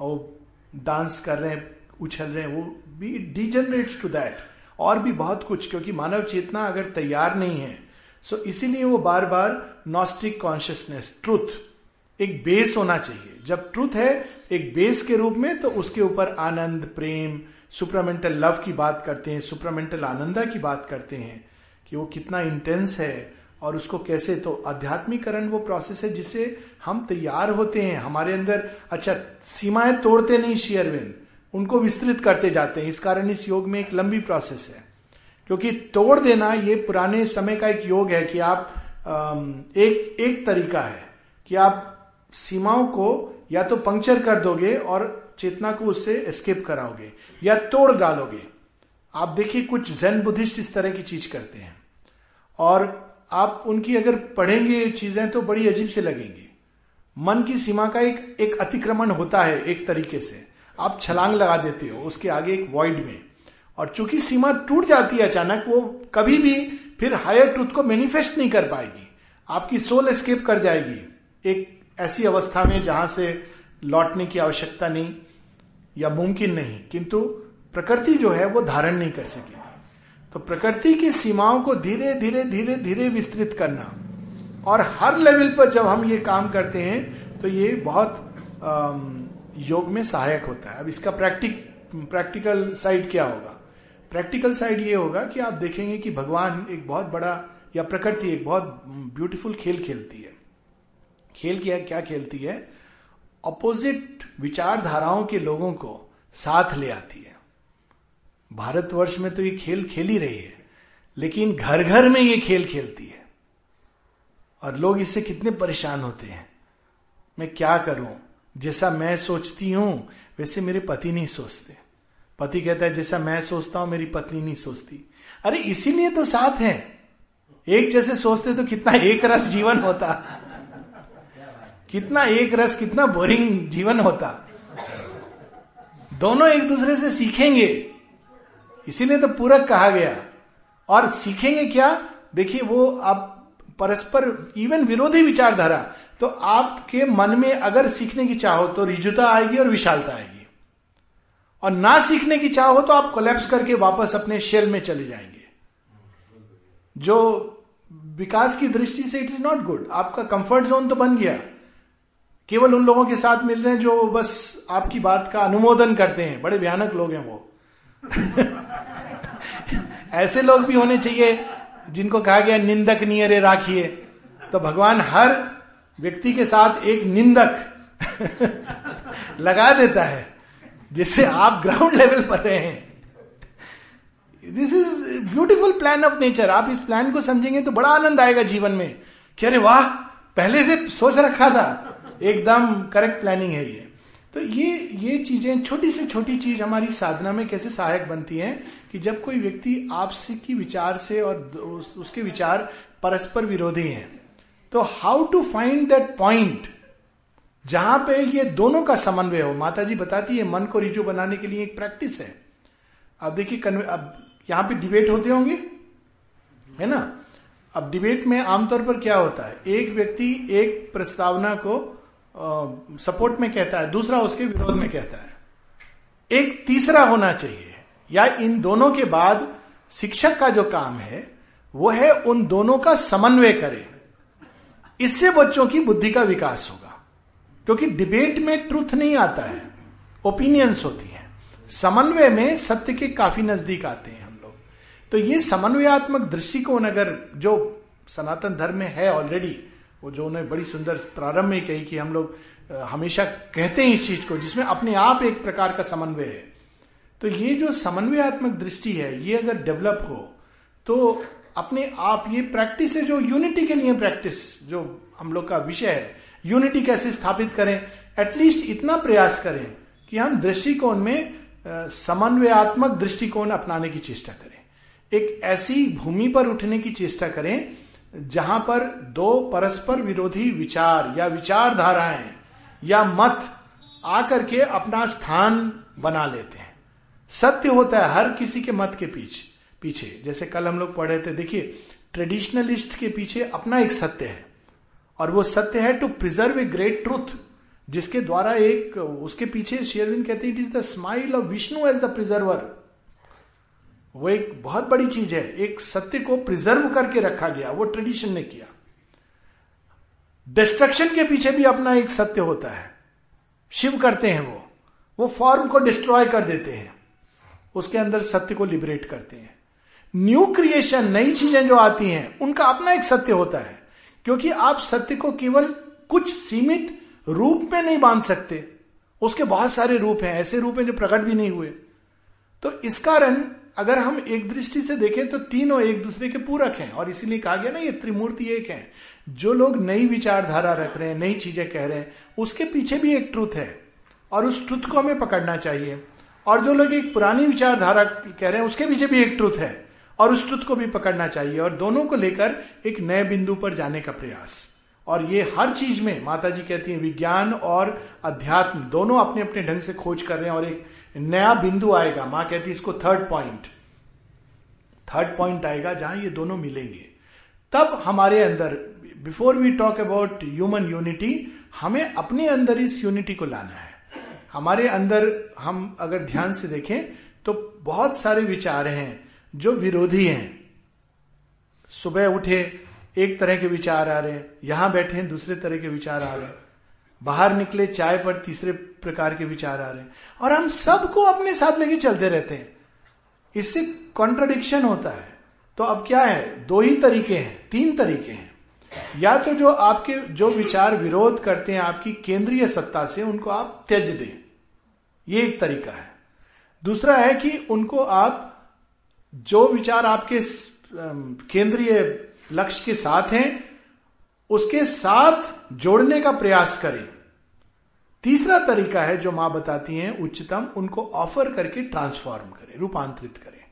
और डांस कर रहे हैं, उछल रहे हैं, वो बी डिजनरेट्स टू दैट और भी बहुत कुछ, क्योंकि मानव चेतना अगर तैयार नहीं है सो इसीलिए वो बार बार नॉस्टिक कॉन्शियसनेस ट्रूथ एक बेस होना चाहिए। जब ट्रूथ है, एक बेस के रूप में तो उसके ऊपर आनंद, प्रेम सुपरामेंटल लव की बात करते हैं, सुपरामेंटल आनंदा की बात करते हैं कि वो कितना इंटेंस है और उसको कैसे तो आध्यात्मिकरण वो प्रोसेस है जिससे हम तैयार होते हैं। हमारे अंदर अच्छा सीमाएँ तोड़ते नहीं शेयरविन उनको विस्तृत करते जाते हैं। इस कारण इस योग में एक लंबी प्रोसेस है। क्योंकि तोड़ देना ये पुराने समय का एक योग है कि आप एक एक तरीका है कि आप सीमाओं को या तो पंक्चर कर दोगे और चेतना को उससे एस्केप कराओगे या तोड़ डालोगे। आप देखिए कुछ जैन बुद्धिस्ट इस तरह की चीज़ करते हैं। और आप उनकी अगर पढ़ेंगे चीज़ें तो बड़ी अजीब से लगेंगी। मन की सीमा का एक एक अतिक्रमण होता है एक तरीके से। आप छलांग लगा देते हो उसके आगे एक वॉइड में। और चूँकि सीमा टूट जाती है अचानक, वो कभी भी फिर हायर ट्रूथ को मैनिफेस्ट नहीं कर पाएगी। आपकी सोल एस्केप कर जाएगी। एक ऐसी अवस्था में जहाँ से लौटने की आवश्यकता नहीं। या मुमकिन नहीं, किंतु प्रकृति जो है वो धारण नहीं कर सकेगी तो प्रकृति की सीमाओं को धीरे धीरे धीरे धीरे विस्तृत करना। और हर लेवल पर जब हम ये काम करते हैं तो ये बहुत योग में सहायक होता है। अब इसका प्रैक्टिक, प्रैक्टिकल साइड क्या होगा? प्रैक्टिकल साइड ये होगा कि आप देखेंगे कि भगवान एक बहुत बड़ा, या प्रकृति एक बहुत ब्यूटीफुल खेल खेलती है। खेल क्या क्या खेलती है? अपोजिट विचारधाराओं के लोगों को साथ ले आती है। भारतवर्ष में तो ये खेल खेल ही रही है, लेकिन घर घर में ये खेल खेलती है। और लोग इससे कितने परेशान होते हैं। मैं क्या करूँ? जैसा मैं सोचती हूँ, वैसे मेरे पति नहीं सोचते। पति कहता है, जैसा मैं सोचता हूँ, मेरी पत्नी नहीं सोचती। अरे, इसीलिए तो साथ है। एक जैसे सोचते तो कितना एक रस जीवन होता। कितना एक रस, कितना बोरिंग जीवन होता। दोनों एक दूसरे से सीखेंगे। इसीलिए तो पूरक कहा गया। और सीखेंगे क्या? देखिए, वो आप परस्पर इवन विरोधी विचारधारा तो आपके मन में अगर सीखने की चाहो तो रिजुता आएगी और विशालता आएगी। और ना सीखने की चाहो तो आप कोलेप्स करके वापस अपने शेल में चले जाएँगे। जो विकास की दृष्टि से इट इज़ नॉट गुड आपका कंफर्ट जोन तो बन गया। केवल उन लोगों के साथ मिल रहे हैं जो बस आपकी बात का अनुमोदन करते हैं। बड़े भयानक लोग हैं वो। ऐसे लोग भी होने चाहिए जिनको कहा गया निंदक नियरे राखिए। तो भगवान हर व्यक्ति के साथ एक निंदक लगा देता है, जिससे आप ग्राउंड लेवल पर रहे हैं। This is beautiful plan of nature आप इस प्लान को समझेंगे तो बड़ा आनंद आएगा जीवन में। कि अरे वाह, पहले से सोच रखा था। एकदम करेक्ट प्लानिंग है ये। तो ये ये चीज़ें, छोटी से छोटी चीज़ हमारी साधना में कैसे सहायक बनती हैं कि जब कोई व्यक्ति आपसे की विचार से और उसके विचार परस्पर विरोधी हैं तो how to find that point जहाँ पे ये दोनों का समन्वय हो। माता जी बताती है, मन को रिजु बनाने के लिए एक प्रैक्टिस है। अब देखिए अब यहाँ पे डिबेट होते होंगे, है ना? अब डिबेट में आमतौर पर क्या होता है? एक व्यक्ति एक प्रस्तावना को सपोर्ट में कहता है, दूसरा उसके विरोध में कहता है। एक तीसरा होना चाहिए, या इन दोनों के बाद शिक्षक का जो काम है, वो है उन दोनों का समन्वय करे। इससे बच्चों की बुद्धि का विकास होगा। क्योंकि डिबेट में ट्रुथ नहीं आता है, ओपिनियंस होती है। समन्वय में सत्य के काफ़ी नज़दीक आते हैं हम लोग। तो ये समन्वयात्मक दृष्टिकोण अगर जो सनातन धर्म में है ऑलरेडी वो जो उन्होंने बड़ी सुंदर प्रारंभ में कही कि हम लोग हमेशा कहते हैं इस चीज़ को, जिसमें अपने आप एक प्रकार का समन्वय है। तो ये जो समन्वयात्मक दृष्टि है, ये अगर डेवलप हो तो अपने आप ये प्रैक्टिस है जो यूनिटी के लिए प्रैक्टिस जो हम लोग का विषय है। यूनिटी कैसे स्थापित करें? एटलीस्ट इतना प्रयास करें कि हम दृष्टिकोण में समन्वयात्मक दृष्टिकोण अपनाने की चेष्टा करें। एक ऐसी भूमि पर उठने की चेष्टा करें जहाँ पर दो परस्पर विरोधी विचार या विचारधाराएँ या मत आकर के अपना स्थान बना लेते हैं। सत्य होता है हर किसी के मत के पीछे पीछे। जैसे कल हम लोग पढ़े थे, देखिए, ट्रेडिशनलिस्ट के पीछे अपना एक सत्य है, और वो सत्य है to preserve a great truth जिसके द्वारा एक, उसके पीछे शेयरविंद कहते हैं it is the smile of Vishnu as the preserver वो एक बहुत बड़ी चीज़ है, एक सत्य को प्रिजर्व करके रखा गया, वो ट्रेडिशन ने किया। डिस्ट्रक्शन के पीछे भी अपना एक सत्य होता है। शिव करते हैं वो। वो फॉर्म को डिस्ट्रॉय कर देते हैं। उसके अंदर सत्य को लिबरेट करते हैं। न्यू क्रिएशन नई चीज़ें जो आती हैं, उनका अपना एक सत्य होता है। क्योंकि आप सत्य को केवल कुछ सीमित रूप में नहीं बाँध सकते। उसके बहुत सारे रूप हैं, ऐसे रूप हैं जो प्रकट भी नहीं हुए। तो इस कारण अगर हम एक दृष्टि से देखें तो तीनों एक दूसरे के पूरक हैं, और इसीलिए कहा गया ना, ये त्रिमूर्ति एक है। जो लोग नई विचारधारा रख रहे हैं, नई चीज़ें कह रहे हैं, उसके पीछे भी एक ट्रुथ है, और उस ट्रुथ को हमें पकड़ना चाहिए। और जो लोग एक पुरानी विचारधारा कह रहे हैं, उसके पीछे भी एक ट्रुथ है, और उस ट्रुथ को भी पकड़ना चाहिए, और दोनों को लेकर एक नए बिंदु पर जाने का प्रयास। और ये हर चीज़ में माता जी कहती है, विज्ञान और अध्यात्म, दोनों अपने अपने ढंग से खोज कर रहे हैं, और एक नया बिंदु आएगा, माँ कहती इसको थर्ड पॉइंट थर्ड पॉइंट आएगा जहाँ ये दोनों मिलेंगे। तब हमारे अंदर before we talk about human unity हमें अपने अंदर इस यूनिटी को लाना है। हमारे अंदर हम अगर ध्यान से देखें तो बहुत सारे विचार हैं जो विरोधी हैं। सुबह उठे, एक तरह के विचार आ रहे हैं, यहाँ बैठे हैं दूसरे तरह के विचार आ रहे हैं। बाहर निकले, चाय पर तीसरे प्रकार के विचार आ रहे हैं। और हम सबको अपने साथ लेके चलते रहते हैं। इससे कॉन्ट्रडिक्शन होता है। तो अब क्या है? दो ही तरीके हैं, तीन तरीके हैं। या तो जो आपके, जो विचार विरोध करते हैं आपकी केंद्रीय सत्ता से, उनको आप त्यज दें। ये एक तरीका है। दूसरा है कि उनको आप, जो विचार आपके केंद्रीय लक्ष्य के साथ हैं उसके साथ जोड़ने का प्रयास करें। तीसरा तरीका है जो माँ बताती हैं, उच्चतम, उनको ऑफ़र करके ट्रांसफॉर्म करें, रूपांतरित करें।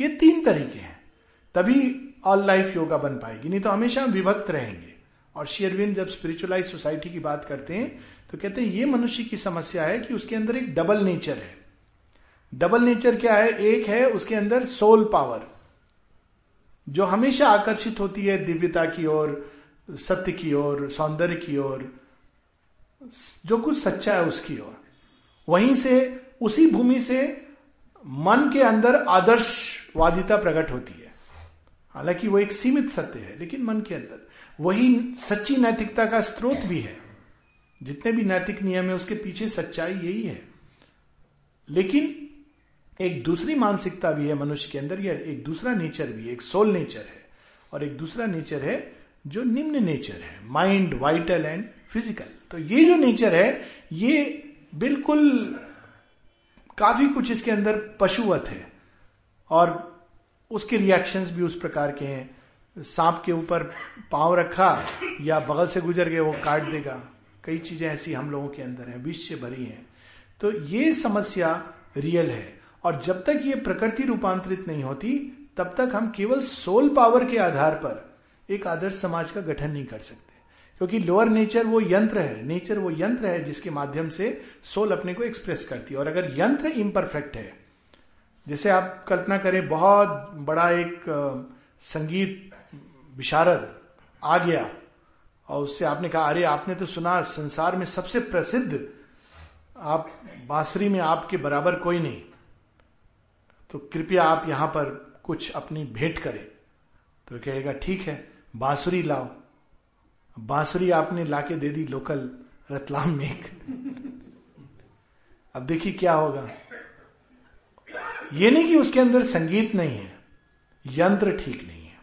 ये तीन तरीके हैं। तभी ऑल लाइफ योगा बन पाएगी, नहीं तो हमेशा विभक्त रहेंगे। और शेयरविंद जब स्पिरिचुअलाइज सोसाइटी की बात करते हैं तो कहते हैं, ये मनुष्य की समस्या है कि उसके अंदर एक डबल नेचर है। डबल नेचर क्या है? एक है उसके अंदर सोल पावर जो हमेशा आकर्षित होती है दिव्यता की ओर सत्य की ओर, सौंदर्य की ओर, जो कुछ सच्चा है उसकी ओर। वहीं से, उसी भूमि से मन के अंदर आदर्शवादिता प्रकट होती है। हालाँकि वो एक सीमित सत्य है, लेकिन मन के अंदर। वही सच्ची नैतिकता का स्रोत भी है। जितने भी नैतिक नियम है, उसके पीछे सच्चाई यही है। लेकिन एक दूसरी मानसिकता भी है मनुष्य के अंदर, या एक दूसरा नेचर भी है। एक सोल नेचर है, और एक दूसरा नेचर है जो निम्न नेचर है माइंड वाइटल एंड फ़िज़िकल तो ये जो नेचर है, ये बिल्कुल काफ़ी कुछ इसके अंदर पशुवत है। और उसके रिएक्शंस भी उस प्रकार के हैं। सांप के ऊपर पाँव रखा या बगल से गुजर गए वो काट देगा। कई चीज़ें ऐसी हम लोगों के अंदर हैं से भरी हैं। तो ये समस्या रियल है। और जब तक ये प्रकृति रूपांतरित नहीं होती, तब तक हम केवल सोल पावर के आधार पर एक आदर्श समाज का गठन नहीं कर सकते। क्योंकि लोअर नेचर वो यंत्र है नेचर वो यंत्र है जिसके माध्यम से सोल अपने को एक्सप्रेस करती है। और अगर यंत्र इम्परफेक्ट है, जैसे आप कल्पना करें, बहुत बड़ा एक संगीत विशारद आ गया और उससे आपने कहा, अरे, आपने तो सुना, संसार में सबसे प्रसिद्ध आप, बांसुरी में आपके बराबर कोई नहीं। तो कृपया आप यहाँ पर कुछ अपनी भेंट करें। तो कहेगा, ठीक है। बांसुरी लाओ। बांसुरी आपने लाके दे दी लोकल, रतलाम में अब देखिए क्या होगा। ये नहीं कि उसके अंदर संगीत नहीं है, यंत्र ठीक नहीं है।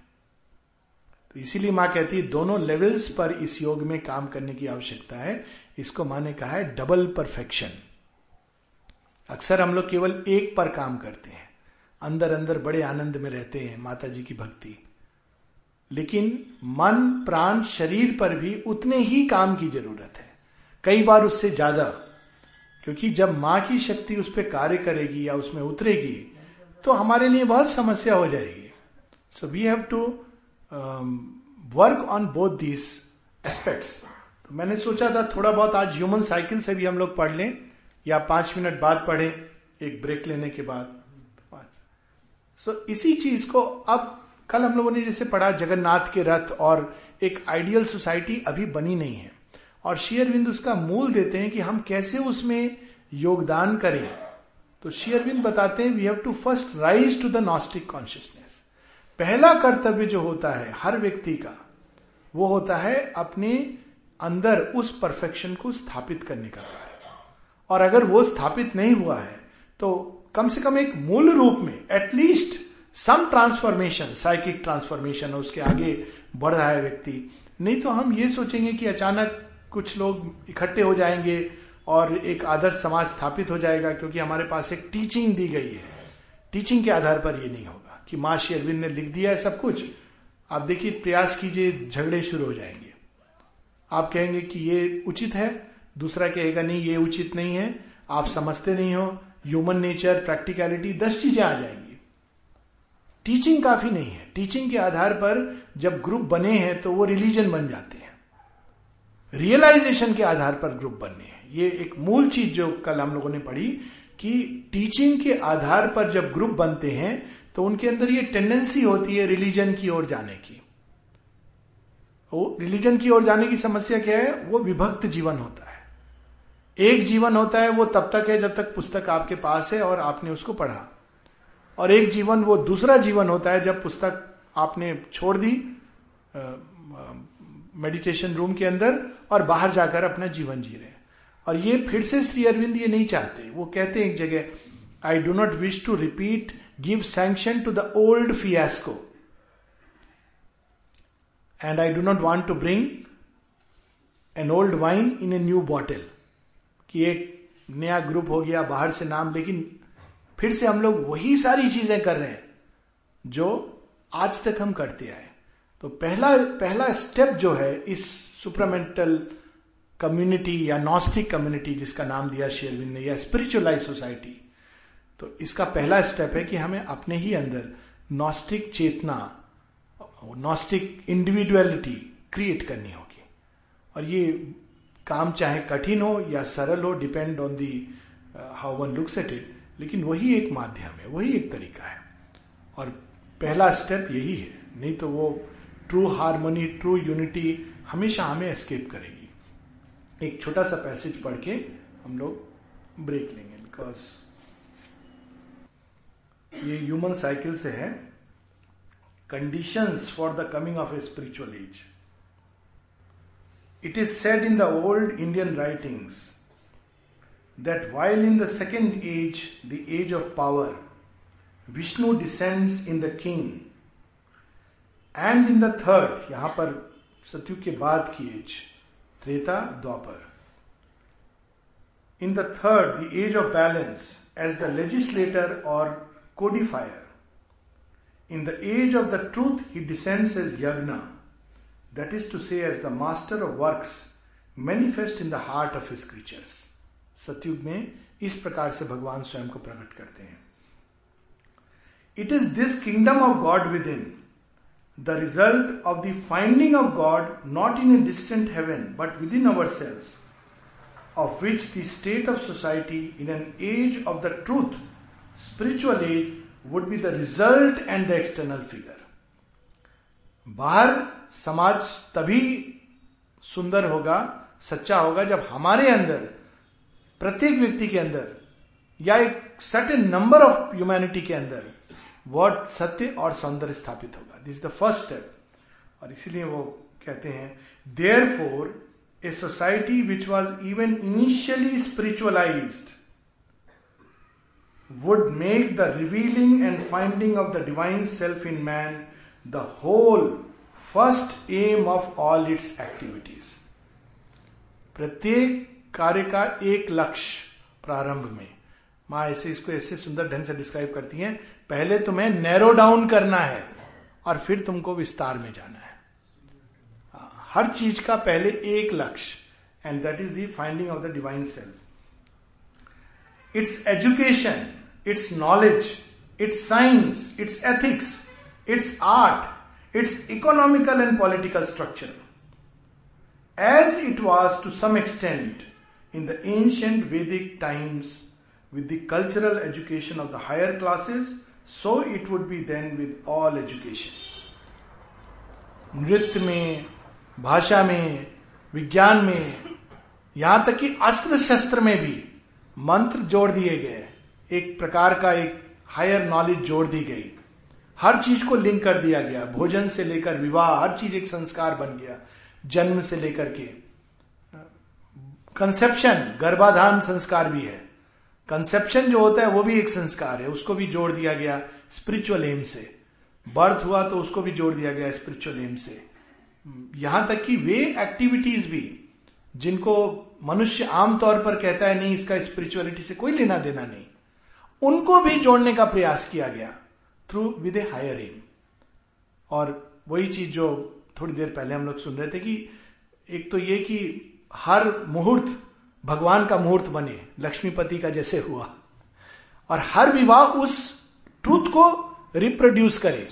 तो इसीलिए माँ कहती है, दोनों लेवल्स पर इस योग में काम करने की आवश्यकता है। इसको माँ ने कहा है डबल परफेक्शन अक्सर हम लोग केवल एक पर काम करते हैं। अंदर अंदर बड़े आनंद में रहते हैं माता जी की भक्ति। लेकिन मन प्राण शरीर पर भी उतने ही काम की ज़रूरत है। कई बार उससे ज़्यादा क्योंकि जब माँ की शक्ति उस पर कार्य करेगी या उसमें उतरेगी तो हमारे लिए बहुत समस्या हो जाएगी। So we have to work on both these aspects तो मैंने सोचा था थोड़ा बहुत आज ह्यूमन साइकिल से भी हम लोग पढ़ लें या पाँच मिनट बाद पढ़े एक ब्रेक लेने के बाद। सो so, इसी चीज़ को अब कल हम लोगों ने जैसे पढ़ा जगन्नाथ के रथ और एक आइडियल सोसाइटी अभी बनी नहीं है। और शेयरविंद उसका मूल देते हैं कि हम कैसे उसमें योगदान करें। तो शेयरविंद बताते हैं we have to first rise to the gnostic consciousness पहला कर्तव्य जो होता है हर व्यक्ति का, वो होता है अपने अंदर उस परफेक्शन को स्थापित करने का कार्य। और अगर वो स्थापित नहीं हुआ है तो कम से कम एक मूल रूप में at least some transformation psychic transformation उसके आगे बढ़ रहा है व्यक्ति। नहीं तो हम ये सोचेंगे कि अचानक कुछ लोग इकट्ठे हो जाएँगे और एक आदर्श समाज स्थापित हो जाएगा, क्योंकि हमारे पास एक टीचिंग दी गई है। टीचिंग के आधार पर ये नहीं होगा। कि माँ श्री अरविंद ने लिख दिया है सब कुछ। आप देखिए, प्रयास कीजिए, झगड़े शुरू हो जाएँगे। आप कहेंगे कि ये उचित है, दूसरा कहेगा, नहीं, ये उचित नहीं है। आप समझते नहीं हो। ह्यूमन नेचर प्रैक्टिकलिटी दस चीज़ें आ जाएँगी। टीचिंग काफ़ी नहीं है। टीचिंग के आधार पर जब ग्रुप बने हैं तो वो रिलीजन बन जाते हैं। रियलाइजेशन के आधार पर ग्रुप बनने हैं। ये एक मूल चीज़ जो कल हम लोगों ने पढ़ी कि टीचिंग के आधार पर जब ग्रुप बनते हैं तो उनके अंदर ये टेंडेंसी होती है रिलीजन की ओर जाने की। वो रिलीजन की ओर जाने की समस्या क्या है? वो विभक्त जीवन होता है। एक जीवन होता है, वो तब तक है जब तक पुस्तक आपके पास है और आपने उसको पढ़ा। और एक जीवन, वो दूसरा जीवन होता है जब पुस्तक आपने छोड़ दी मेडिटेशन रूम के अंदर और बाहर जाकर अपना जीवन जी रहे हैं। और ये फिर से श्री अरविंद ये नहीं चाहते। वो कहते हैं एक जगह I do not wish to repeat give sanction to the old fiasco and I do not want to bring an old wine in a new bottle कि एक नया ग्रुप हो गया, बाहर से नाम लेकिन फिर से हम लोग वही सारी चीज़ें कर रहे हैं, जो आज तक हम करते आए तो पहला पहला स्टेप जो है इस सुपरामेंटल कम्युनिटी या नॉस्टिक कम्युनिटी जिसका नाम दिया शेरविंद ने, या स्पिरिचुअलाइज सोसाइटी तो इसका पहला स्टेप है कि हमें अपने ही अंदर नॉस्टिक चेतना नॉस्टिक इंडिविजुअलिटी क्रिएट करनी होगी। और ये काम चाहे कठिन हो या सरल हो depend on the how one looks at it लेकिन वही एक माध्यम है, वही एक तरीका है। और पहला स्टेप यही है, नहीं तो वो ट्रू हारमोनी ट्रू यूनिटी हमेशा हमें एस्केप करेगी। एक छोटा सा पैसेज पढ़ के हम लोग ब्रेक लेंगे बिकॉज़ ये ह्यूमन साइकिल से है। Conditions for the coming of a spiritual age it is said in the old Indian writings that while in the second age, the age of power, Vishnu descends in the king. And in the third यहाँ पर सत्यु के बाद की age Treta Dwapar in the third the age of balance as the legislator और codifier in the age of the truth he descends as yajna that is to say as the master of works manifest in the heart of his creatures Satyug में इस प्रकार से भगवान स्वयं को प्रकट करते हैं। It is this kingdom of God within the result of the finding of God not in a distant heaven but within ourselves of which the state of society in an age of the truth spiritual age would be the result and the external figure बाहर समाज तभी सुंदर होगा, सच्चा होगा जब हमारे अंदर प्रत्येक व्यक्ति के अंदर, या एक सर्टेन नंबर ऑफ़ ह्यूमैनिटी के अंदर वर्ड सत्य और सौंदर्य स्थापित होगा। दिस द फ़र्स्ट स्टेप और इसीलिए वो कहते हैं therefore a society which was even initially spiritualize would make the revealing and finding of the divine self in man the whole first aim of all its activities प्रत्येक कार्य का एक लक्ष्य प्रारंभ में। माँ ऐसे इसको ऐसे सुंदर ढंग से डिस्क्राइब करती हैं, पहले तुम्हें नैरो डाउन करना है और फिर तुमको विस्तार में जाना है। हर चीज़ का पहले एक लक्ष्य and that is finding of the divine self its education its knowledge its science its ethics its art its economical and political structure as it was to some extent in the ancient Vedic times with the cultural education of the higher classes, so it would be then with all education. नृत्य में भाषा में विज्ञान में यहाँ तक कि अस्त्र शस्त्र में भी मंत्र जोड़ दिए गए। एक प्रकार का एक हायर नॉलेज जोड़ दी गई। हर चीज़ को लिंक कर दिया गया। भोजन से लेकर विवाह हर चीज़ एक संस्कार बन गया जन्म से लेकर के। कंसेप्शन गर्भाधान संस्कार भी है। कंसेप्शन जो होता है, वो भी एक संस्कार है। उसको भी जोड़ दिया गया स्पिरिचुअल एम से। बर्थ हुआ तो उसको भी जोड़ दिया गया स्पिरिचुअल एम से। यहाँ तक कि वे एक्टिविटीज़ भी, जिनको मनुष्य आमतौर पर कहता है, नहीं, इसका स्पिरिचुअलिटी से कोई लेना देना नहीं। उनको भी जोड़ने का प्रयास किया गया through with a higher aim और वही चीज़ जो थोड़ी देर पहले हम लोग सुन रहे थे कि एक तो ये कि हर मुहूर्त भगवान का मुहूर्त बने, लक्ष्मीपति का जैसे हुआ। और हर विवाह उस ट्रूथ को रिप्रोड्यूस करे।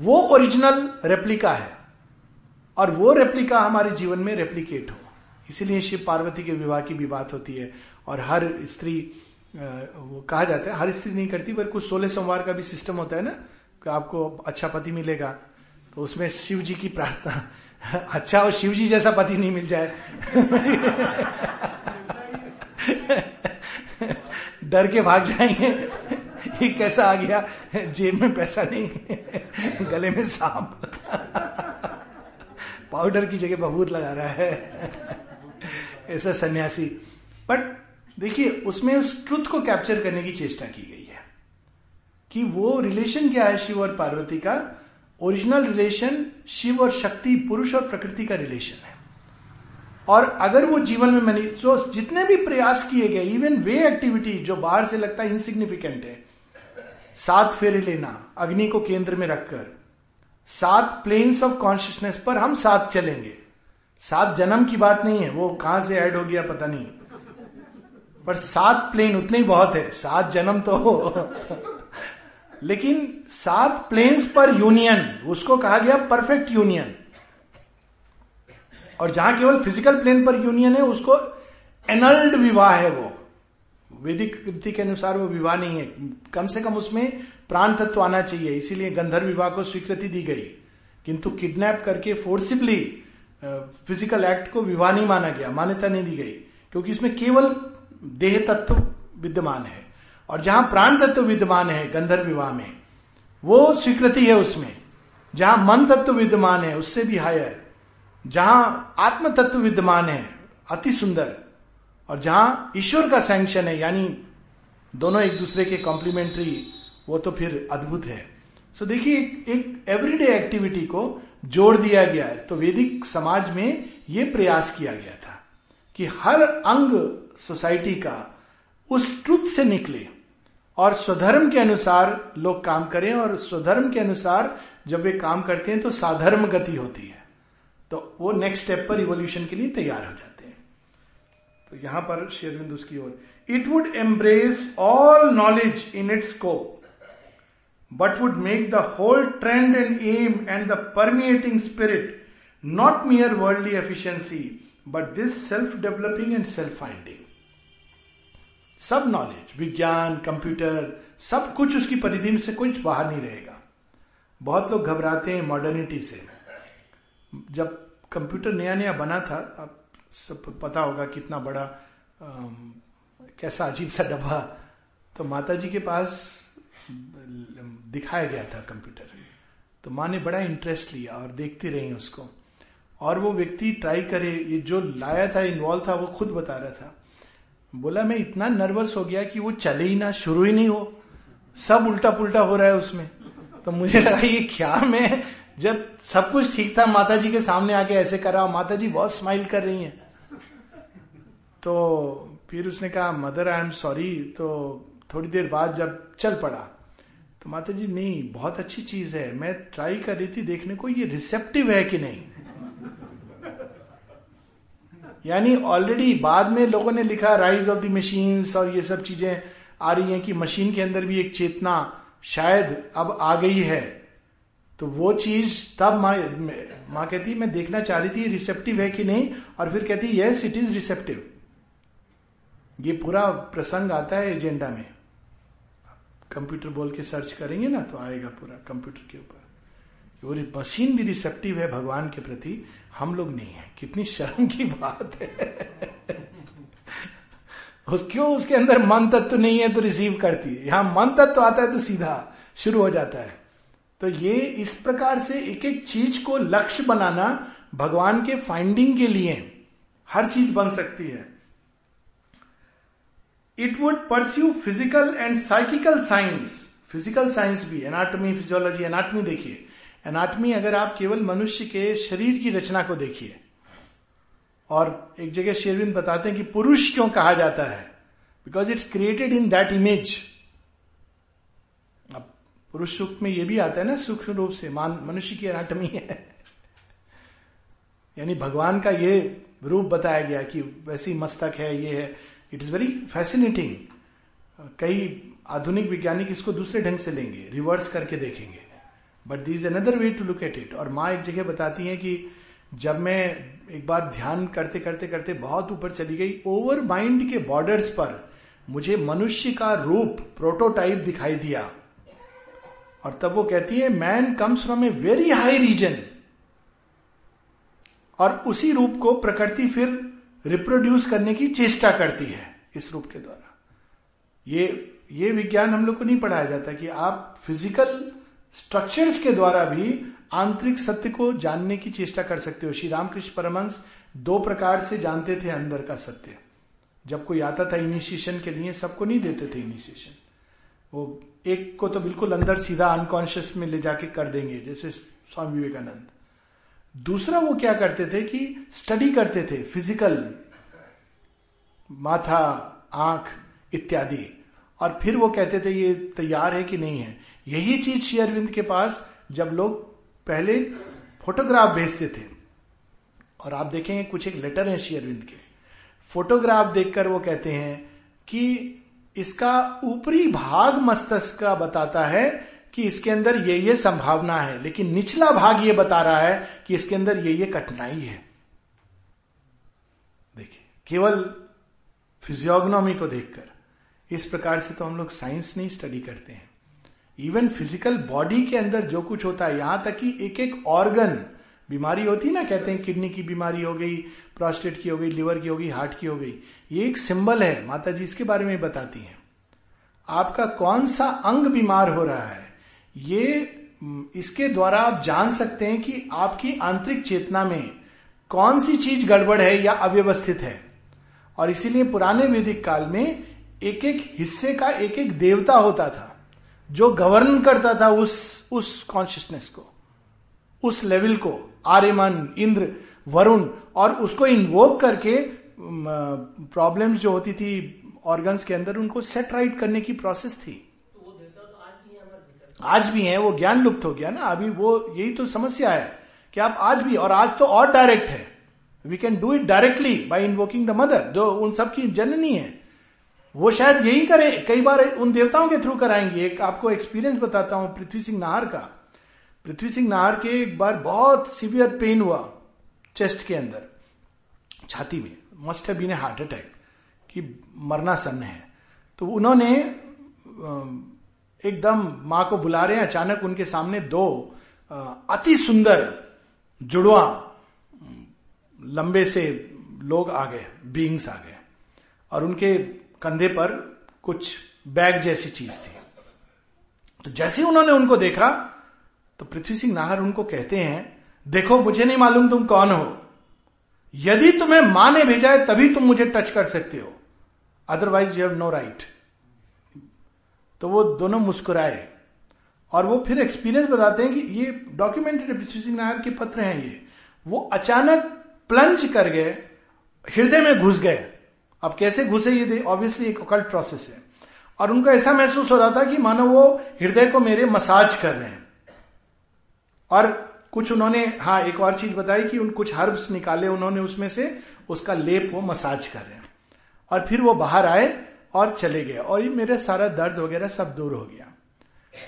वो ओरिजिनल रेप्लिका है। और वो रेप्लिका हमारे जीवन में रेप्लीकेट हो। इसीलिए शिव पार्वती के विवाह की भी बात होती है। और हर स्त्री वो कहा जाता है, हर स्त्री नहीं करती, पर कुछ सोलह सोमवार का भी सिस्टम होता है ना, कि आपको अच्छा पति मिलेगा। तो उसमें शिव जी की प्रार्थना अच्छा और शिव जी जैसा पति नहीं मिल जाए। डर के भाग जाएँगे। ये कैसा आ गया? जेब में पैसा नहीं, गले में सांप। पाउडर की जगह बबूत लगा रहा है। ऐसा सन्यासी। बट देखिए, उसमें उस ट्रुथ को कैप्चर करने की चेष्टा की गई है। कि वो रिलेशन क्या है शिव और पार्वती का? ओरिजिनल रिलेशन शिव और शक्ति, पुरुष और प्रकृति का रिलेशन है। और अगर वो जीवन में मैंने तो जितने भी प्रयास किए गए इवन वे एक्टिविटी जो बाहर से लगता है इनसिग्निफिकेंट है, सात फेरे लेना, अग्नि को केंद्र में रखकर, सात प्लेन्स ऑफ़ कॉन्शियसनेस पर हम साथ चलेंगे। सात जन्म की बात नहीं है, वो कहाँ से ऐड हो गया पता नहीं। पर सात प्लेन उतने ही बहुत है, सात जन्म तो लेकिन सात प्लेन्स पर यूनियन उसको कहा गया परफेक्ट यूनियन और जहाँ केवल फ़िज़िकल प्लेन पर यूनियन है, उसको एनल्ड विवाह है वो. वैदिक रीति के अनुसार वो विवाह नहीं है. कम से कम उसमें प्राण तत्व आना चाहिए, इसीलिए गंधर्व विवाह को स्वीकृति दी गई. किंतु किडनैप करके फोर्सिबली फ़िज़िकल एक्ट को विवाह नहीं माना गया, मान्यता नहीं दी गई, क्योंकि इसमें केवल देह तत्व विद्यमान है. और जहाँ प्राण तत्व विद्यमान है गंधर्व विवाह में वो स्वीकृति है उसमें। जहाँ मन तत्व विद्यमान है उससे भी हायर जहाँ आत्म तत्व विद्यमान है अति सुंदर। और जहाँ ईश्वर का सैंक्शन है यानी दोनों एक दूसरे के कॉम्प्लीमेंट्री वो तो फिर अद्भुत है। सो so देखिए एक, एवरीडे एक्टिविटी को जोड़ दिया गया है। तो वैदिक समाज में ये प्रयास किया गया था कि हर अंग सोसाइटी का उस ट्रुथ से निकले। और स्वधर्म के अनुसार लोग काम करें और स्वधर्म के अनुसार जब वे काम करते हैं तो साधर्म गति होती है। तो वो नेक्स्ट स्टेप पर इवोल्यूशन के लिए तैयार हो जाते हैं। तो यहाँ पर शेरविंद उसकी ओर it would embrace all knowledge in its scope but would make the whole trend and aim and the permeating spirit not mere worldly efficiency but this self developing and self finding सब knowledge विज्ञान computer सब कुछ उसकी परिधि में से कुछ बाहर नहीं रहेगा। बहुत लोग घबराते हैं मॉडर्निटी से। जब कंप्यूटर नया नया बना था अब सब पता होगा कितना बड़ा आ, कैसा अजीब सा डब्बा। तो माता जी के पास दिखाया गया था कंप्यूटर तो माँ ने बड़ा इंटरेस्ट लिया और देखती रही उसको। और वो व्यक्ति ट्राई करे ये जो लाया था इन्वॉल्व था वो खुद बता रहा था। बोला, मैं इतना नर्वस हो गया कि वो चले ही ना, शुरू ही नहीं हो। सब उल्टा पुल्टा हो रहा है उसमें। तो मुझे लगा, ये क्या मैं जब सब कुछ ठीक था माता जी के सामने आके ऐसे कर रहा हूँ माता जी बहुत स्माइल कर रही हैं। तो फिर उसने कहा मदर आई एम सॉरी तो थोड़ी देर बाद जब चल पड़ा तो माता जी नहीं, बहुत अच्छी चीज़ है। मैं ट्राई कर रही थी देखने को, ये रिसेप्टिव है कि नहीं? यानी ऑलरेडी बाद में लोगों ने लिखा राइज ऑफ़ द मशीन्स और ये सब चीज़ें आ रही हैं कि मशीन के अंदर भी एक चेतना शायद अब आ गई है। तो वो चीज़ तब माँ माँ कहती, मैं देखना चाह रही थी रिसेप्टिव है कि नहीं? और फिर कहती यस इट इज़ रिसेप्टिव ये पूरा प्रसंग आता है एजेंडा में। कंप्यूटर बोल के सर्च करेंगे ना तो आएगा पूरा कंप्यूटर के ऊपर। वो मशीन भी रिसेप्टिव है भगवान के प्रति, हम लोग नहीं है। कितनी शर्म की बात है। उस क्यों उसके अंदर मन तत्व नहीं है तो रिसीव करती है। यहाँ मन तत्व आता है तो सीधा शुरू हो जाता है। तो ये इस प्रकार से एक एक चीज़ को लक्ष्य बनाना भगवान के फाइंडिंग के लिए हर चीज़ बन सकती है। It would pursue physical and psychical science physical science भी एनाटॉमी फिजियोलॉजी एनाटॉमी देखिए। एनाटमी अगर आप केवल मनुष्य के शरीर की रचना को देखिए, और एक जगह शेरविंद बताते हैं कि पुरुष क्यों कहा जाता है? Because it's created in that image अब पुरुष सुख में यह भी आता है ना सूक्ष्म रूप से, मान, मनुष्य की एनाटमी है। यानी भगवान का ये रूप बताया गया कि वैसी मस्तक है, ये है। इट इज़ वेरी फैसिनेटिंग कई आधुनिक वैज्ञानिक इसको दूसरे ढंग से लेंगे रिवर्स करके देखेंगे। But there is another way to look at it और माँ एक जगह बताती हैं कि जब मैं एक बार ध्यान करते करते करते बहुत ऊपर चली गई ओवर माइंड के बॉर्डर्स पर मुझे मनुष्य का रूप प्रोटोटाइप दिखाई दिया। और तब वो कहती है man comes from a very high region और उसी रूप को प्रकृति फिर रिप्रोड्यूस करने की चेष्टा करती है, इस रूप के द्वारा। ये ये विज्ञान हम लोग को नहीं पढ़ाया जाता कि आप फ़िज़िकल स्ट्रक्चर्स के द्वारा भी आंतरिक सत्य को जानने की चेष्टा कर सकते हो। श्री रामकृष्ण परमंश दो प्रकार से जानते थे अंदर का सत्य। जब कोई आता था इनिशिएशन के लिए, सबको नहीं देते थे इनिशिएशन वो एक को तो बिल्कुल अंदर सीधा अनकॉन्शियस में ले जाके कर देंगे, जैसे स्वामी विवेकानंद। दूसरा वो क्या करते थे कि स्टडी करते थे फ़िज़िकल माथा, आँख इत्यादि। और फिर वो कहते थे, ये तैयार है कि नहीं है? यही चीज़ श्री अरविंद के पास जब लोग पहले फोटोग्राफ भेजते थे। और आप देखेंगे कुछ एक लेटर है श्री अरविंद के। फोटोग्राफ देखकर वो कहते हैं कि इसका ऊपरी भाग मस्तिष्क का बताता है कि इसके अंदर ये ये संभावना है, लेकिन निचला भाग ये बता रहा है कि इसके अंदर ये ये कठिनाई है। देखिए, केवल फिजियोग्नोमी को देखकर, इस प्रकार से तो हम लोग साइंस नहीं स्टडी करते हैं। इवन फ़िज़िकल बॉडी के अंदर जो कुछ होता है, यहाँ तक कि एक एक ऑर्गन बीमारी होती ना, कहते हैं किडनी की बीमारी हो गई प्रोस्टेट की हो गई लिवर की हो गई हार्ट की हो गई। ये एक सिंबल है माता जी इसके बारे में बताती हैं। आपका कौन सा अंग बीमार हो रहा है? ये इसके द्वारा आप जान सकते हैं कि आपकी आंतरिक चेतना में कौन सी चीज़ गड़बड़ है या अव्यवस्थित है। और इसीलिए पुराने वैदिक काल में एक एक हिस्से का एक एक देवता होता था। जो गवर्न करता था उस उस कॉन्शियसनेस को, उस लेवल को आर्यमन इंद्र वरुण और उसको इन्वोक करके प्रॉब्लम्स जो होती थी ऑर्गन्स के अंदर, उनको सेट राइट करने की प्रोसेस थी। आज भी है, वो ज्ञान लुप्त हो गया ना, अभी वो, यही तो समस्या है कि आप आज भी, और आज तो और डायरेक्ट है। We can do it directly by invoking the Mother जो उन सबकी जननी है। वो शायद यही करें, कई बार उन देवताओं के थ्रू कराएँगे। एक आपको एक्सपीरियंस बताता हूँ, पृथ्वी सिंह नाहर का। पृथ्वी सिंह नाहर के एक बार बहुत सिवियर पेन हुआ चेस्ट के अंदर, छाती में। मस्ट बीन हार्ट अटैक कि मरना सन्न है। तो उन्होंने एकदम माँ को बुला रहे हैं, अचानक उनके सामने दो अति सुंदर जुड़वा लंबे से लोग आ गए बींग्स आ गए। और उनके कंधे पर कुछ बैग जैसी चीज़ थी। तो जैसे उन्होंने उनको देखा तो पृथ्वी सिंह नाहर उनको कहते हैं, देखो, मुझे नहीं मालूम तुम कौन हो। यदि तुम्हें माँ ने भेजा है, तभी तुम मुझे टच कर सकते हो। Otherwise you have no right तो वो दोनों मुस्कुराए और वो फिर एक्सपीरियंस बताते हैं कि ये डॉक्यूमेंटेड पृथ्वी सिंह नायर के पत्र हैं ये। वो अचानक प्लंज कर गए, हृदय में घुस गए। अब कैसे घुसे ये ऑब्वियसली एक अकल्ट प्रोसेस है। और उनको ऐसा महसूस हो रहा था कि मानो वो हृदय को मेरे मसाज कर रहे हैं। और कुछ उन्होंने हाँ एक और चीज़ बताई कि उन कुछ हर्ब्स निकाले उन्होंने उसमें से, उसका लेप वो मसाज कर रहे हैं। और फिर वो बाहर आए और चले गए। और ये मेरे सारा दर्द वगैरह सब दूर हो गया।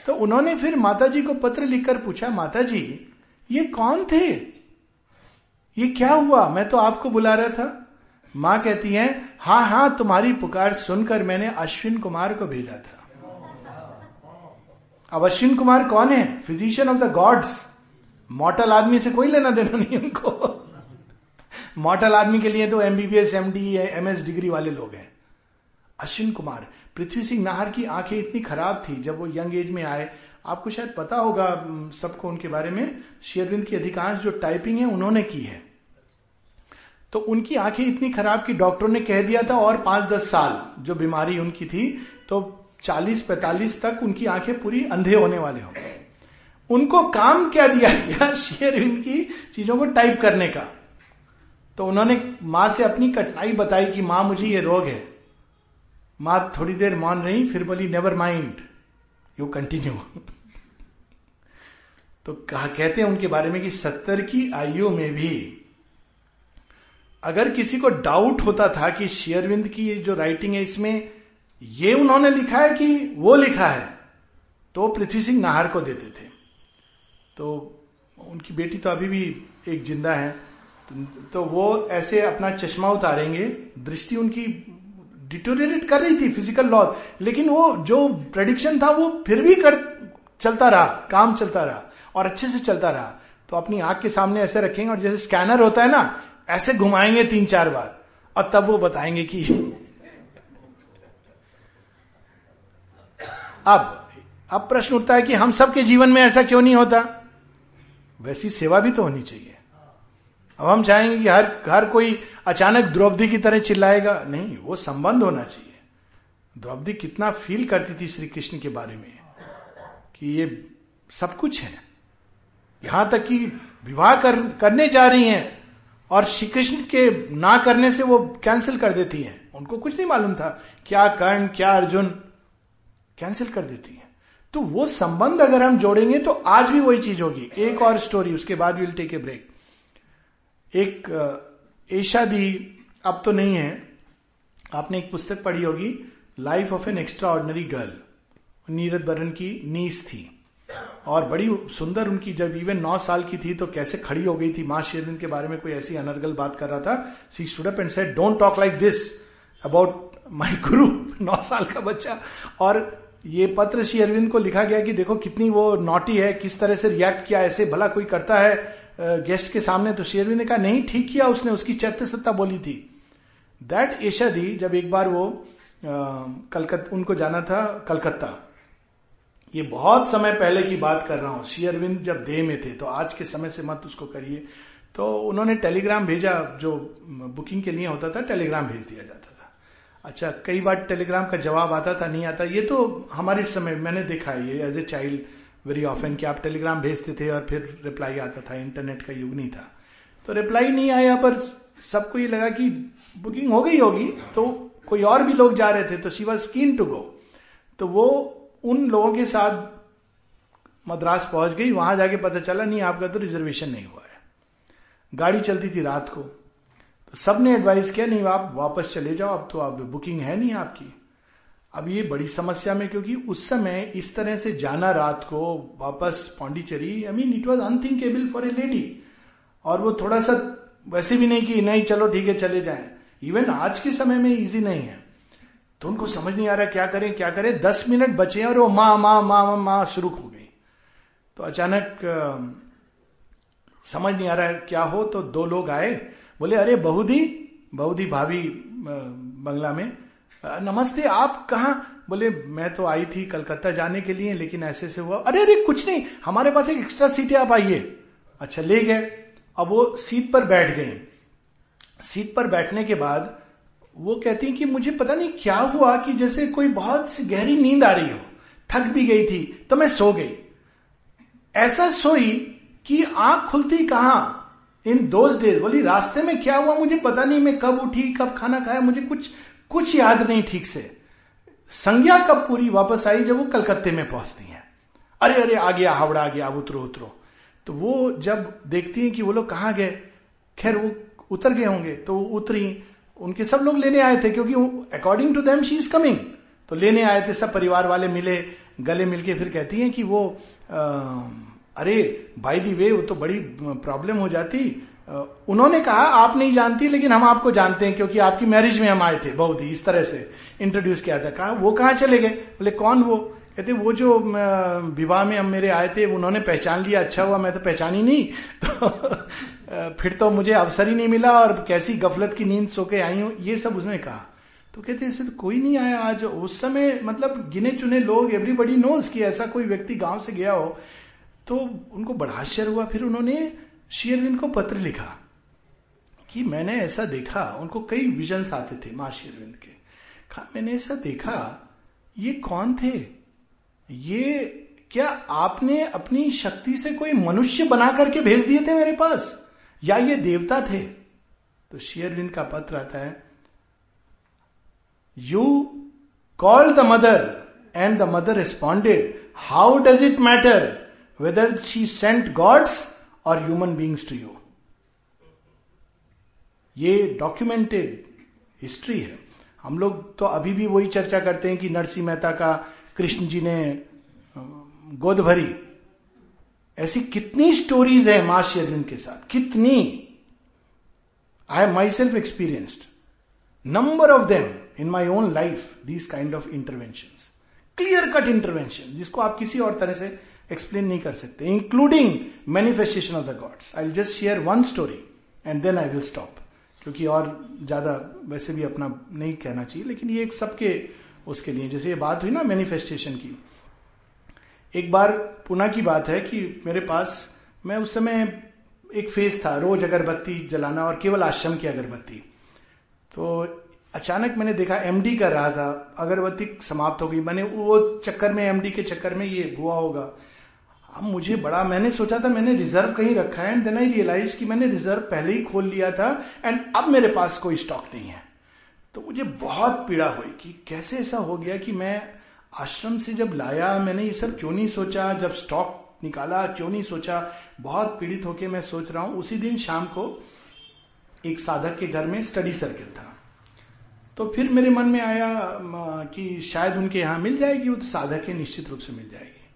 तो उन्होंने फिर माता जी को पत्र लिखकर पूछा माता जी ये कौन थे? ये क्या हुआ? मैं तो आपको बुला रहा था। माँ कहती है हाँ हाँ तुम्हारी पुकार सुनकर मैंने अश्विन कुमार को भेजा था। अब अश्विन कुमार कौन है? Physician of the gods mortal आदमी से कोई लेना देना नहीं उनको। मॉटल आदमी के लिए तो MBBS MD M S degree वाले लोग हैं। अश्विन कुमार, पृथ्वी सिंह नाहर की आँखें इतनी खराब थी, जब वो यंग एज में आए, आपको शायद पता होगा सबको उनके बारे में। शेरविंद की अधिकांश जो टाइपिंग है उन्होंने की है। तो उनकी आँखें इतनी खराब कि डॉक्टरों ने कह दिया था और पाँच दस साल जो बीमारी उनकी थी तो चालीस पैतालीस तक उनकी आँखें पूरी अंधे होने वाले होंगे। उनको काम क्या दिया गया शेरविंद की चीज़ों को टाइप करने का? तो उन्होंने माँ से अपनी कठिनाई बताई कि माँ, मुझे ये रोग है। माँ थोड़ी देर मान रही, फिर बोली नेवर माइंड यू कंटिन्यू तो कहा, कहते हैं उनके बारे में कि सत्तर की आयु में भी अगर किसी को डाउट होता था कि शेयरविंद की जो राइटिंग है इसमें, ये उन्होंने लिखा है कि वो लिखा है तो पृथ्वी सिंह नाहर को देते थे। तो उनकी बेटी तो अभी भी एक ज़िंदा है। तो वो ऐसे अपना चश्मा उतारेंगे, दृष्टि उनकी डिटोरेट कर रही थी फ़िज़िकल लॉ लेकिन वो जो प्रडिक्शन था, वो फिर भी कर, चलता रहा, काम चलता रहा, और अच्छे से चलता रहा। तो अपनी आँख के सामने ऐसे रखेंगे, और जैसे स्कैनर होता है ना ऐसे घुमाएँगे तीन चार बार और तब वो बताएँगे कि अब अब प्रश्न उठता है कि हम सबके जीवन में ऐसा क्यों नहीं होता? वैसी सेवा भी तो होनी चाहिए। अब हम चाहेंगे कि हर हर कोई अचानक द्रौपदी की तरह चिल्लाएगा। नहीं वो संबंध होना चाहिए। द्रौपदी कितना फील करती थी श्री कृष्ण के बारे में कि ये सब कुछ है। यहाँ तक कि विवाह कर, करने जा रही हैं। और श्री कृष्ण के ना करने से वो कैंसिल कर देती है। उनको कुछ नहीं मालूम था, क्या कर्ण, क्या अर्जुन कैंसिल कर देती है। तो वो संबंध अगर हम जोड़ेंगे तो आज भी वही चीज़ होगी। एक और स्टोरी उसके बाद विल टेक ए ब्रेक एक एशा दी, अब तो नहीं है। आपने एक पुस्तक पढ़ी होगी life of an extraordinary girl Neeraj Baran की नीस थी। और बड़ी सुंदर उनकी, जब इवन नौ साल की थी तो कैसे खड़ी हो गई थी। माँ शेरविन के बारे में कोई ऐसी अनर्गल बात कर रहा था। She stood up and said don't talk like this about my guru नौ साल का बच्चा। और ये पत्र श्री अरविंद को लिखा गया कि देखो कितनी वो नोटी है, किस तरह से रिएक्ट किया, ऐसे भला कोई करता है गेस्ट के सामने। तो श्री अरविंद ने कहा, नहीं, ठीक किया उसने, उसकी चैत्य सत्ता बोली थी। दैट एशा दी जब एक बार वो कलकत्ता उनको जाना था कलकत्ता ये बहुत समय पहले की बात कर रहा हूँ। श्री अरविंद जब देह में थे तो आज के समय से मत उसको करिए। तो उन्होंने टेलीग्राम भेजा, जो बुकिंग के लिए होता था, टेलीग्राम भेज दिया जाता था। अच्छा कई बार टेलीग्राम का जवाब आता था, नहीं आता। ये तो हमारे समय मैंने देखा है, ये as a child very often कि आप टेलीग्राम भेजते थे और फिर रिप्लाई आता था इंटरनेट का युग नहीं था। तो रिप्लाई नहीं आया, पर सबको ये लगा कि बुकिंग हो गई होगी तो कोई और भी लोग जा रहे थे तो she was keen to go तो वो उन लोगों के साथ मद्रास पहुँच गई, वहाँ जाके पता चला, नहीं, आपका तो रिजर्वेशन नहीं हुआ है। गाड़ी चलती थी रात को। तो सबने एडवाइस किया, नहीं, आप वापस चले जाओ, अब तो आप बुकिंग है नहीं आपकी। अब ये बड़ी समस्या में, क्योंकि उस समय इस तरह से जाना रात को, वापस Pondicherry I mean it was unthinkable for a lady और वो थोड़ा सा, वैसे भी नहीं कि, नहीं, चलो, ठीक है, चले जाए। इवन आज के समय में इजी नहीं है। तो उनको समझ नहीं आ रहा क्या करें क्या करें। दस मिनट बचे और वो माँ माँ माँ माँ शुरू हो गई। तो अचानक समझ नहीं आ रहा क्या हो तो दो लोग आए। बोले, अरे बहुदी बहुदी भाभी बंगला में। नमस्ते, आप कहा? बोले, मैं तो आई थी कलकत्ता जाने के लिए, लेकिन ऐसे से हुआ। अरे अरे, कुछ नहीं, हमारे पास एक एक्स्ट्रा सीट है, आप आइए। अच्छा ले गए। अब वो सीट पर बैठ गए। सीट पर बैठने के बाद वो कहती कि मुझे पता नहीं क्या हुआ कि जैसे कोई बहुत सी गहरी नींद आ रही हो। थक भी गई थी तो मैं सो गई। ऐसा सोई कि आँख खुलती कहाँ? इन दोज डेज़ बोली, रास्ते में क्या हुआ मुझे पता नहीं, मैं कब उठी, कब खाना खाया, मुझे कुछ कुछ याद नहीं ठीक से। संज्ञा कब पूरी वापस आई जब वो कलकत्ते में पहुँचती हैं। अरे अरे, आ गया, हावड़ा आ गया, अब उतरो उतरो। तो वो जब देखती हैं कि वो लोग कहाँ गए, खैर, वो उतर गए होंगे तो वो उतरी उनके सब लोग लेने आए थे क्योंकि according to them she is coming तो लेने आए थे सब परिवार वाले मिले गले मिलके फिर कहती हैं कि वो आ, अरे बाई दी वे वो तो बड़ी प्रॉब्लम हो जाती। उन्होंने कहा आप नहीं जानती लेकिन हम आपको जानते हैं क्योंकि आपकी मैरिज में हम आए थे बहुत ही इस तरह से इंट्रोड्यूस किया था। कहा वो कहाँ चले गए? बोले कौन वो? कहते, वो जो विवाह में हम मेरे आए थे, उन्होंने पहचान लिया अच्छा हुआ, मैं तो पहचान ही नहीं। तो फिर तो मुझे अवसर ही नहीं मिला और कैसी गफलत की नींद सो के आई हूँ, ये सब उसने कहा। तो कहते इससे तो कोई नहीं आया आज। उस समय मतलब गिने चुने लोग एवरीबडी नोज़ कि ऐसा कोई व्यक्ति गाँव से गया हो तो उनको बड़ा आश्चर्य हुआ। फिर उन्होंने शेयरविंद को पत्र लिखा कि मैंने ऐसा देखा, उनको कई विजन्स आते थे माँ शेरविंद के। कहा, मैंने ऐसा देखा, ये कौन थे? ये क्या आपने अपनी शक्ति से कोई मनुष्य बना करके भेज दिए थे मेरे पास? या ये देवता थे? तो शेयरविंद का पत्र आता है you call the Mother and the Mother responded how does it matter whether she sent gods और ह्यूमन बींग्स टू यू ये डॉक्यूमेंटेड हिस्ट्री है। हम लोग तो अभी भी वही चर्चा करते हैं कि नरसिंह मेहता का कृष्ण जी ने गोद भरी। ऐसी कितनी स्टोरीज है माँ शेरविंद के साथ। कितनी। I have myself experienced number of them in my own life these kind of intervention clear cut intervention जिसको आप किसी और तरह से एक्सप्लेन नहीं कर सकते। Including manifestation of the gods I just share one story and then I will stop क्योंकि और ज़्यादा वैसे भी अपना नहीं कहना चाहिए, लेकिन ये एक सबके उसके लिए। जैसे ये बात हुई ना मैनिफेस्टेशन की। एक बार पुना की बात है कि मेरे पास, मैं उस समय एक फ़ेज़ था, रोज अगरबत्ती जलाना और केवल आश्रम की अगरबत्ती। तो अचानक मैंने देखा एमडी कर रहा था, अगरबत्ती समाप्त हो गई। मैंने वो चक्कर में एमडी के चक्कर में ये हुआ होगा। अब मुझे बड़ा, मैंने सोचा था मैंने रिज़र्व कहीं रखा है एंड देन आई रियलाइज़ कि मैंने रिज़र्व पहले ही खोल लिया था एंड अब मेरे पास कोई स्टॉक नहीं है। तो मुझे बहुत पीड़ा हुई कि कैसे ऐसा हो गया कि मैं आश्रम से जब लाया, मैंने ये सब क्यों नहीं सोचा? जब स्टॉक निकाला, क्यों नहीं सोचा? बहुत पीड़ित होके मैं सोच रहा हूँ। उसी दिन शाम को एक साधक के घर में स्टडी सर्किल था। तो फिर मेरे मन में आया कि शायद उनके यहाँ मिल जाएगी, वो तो साधक है, निश्चित रूप से मिल जाएगी।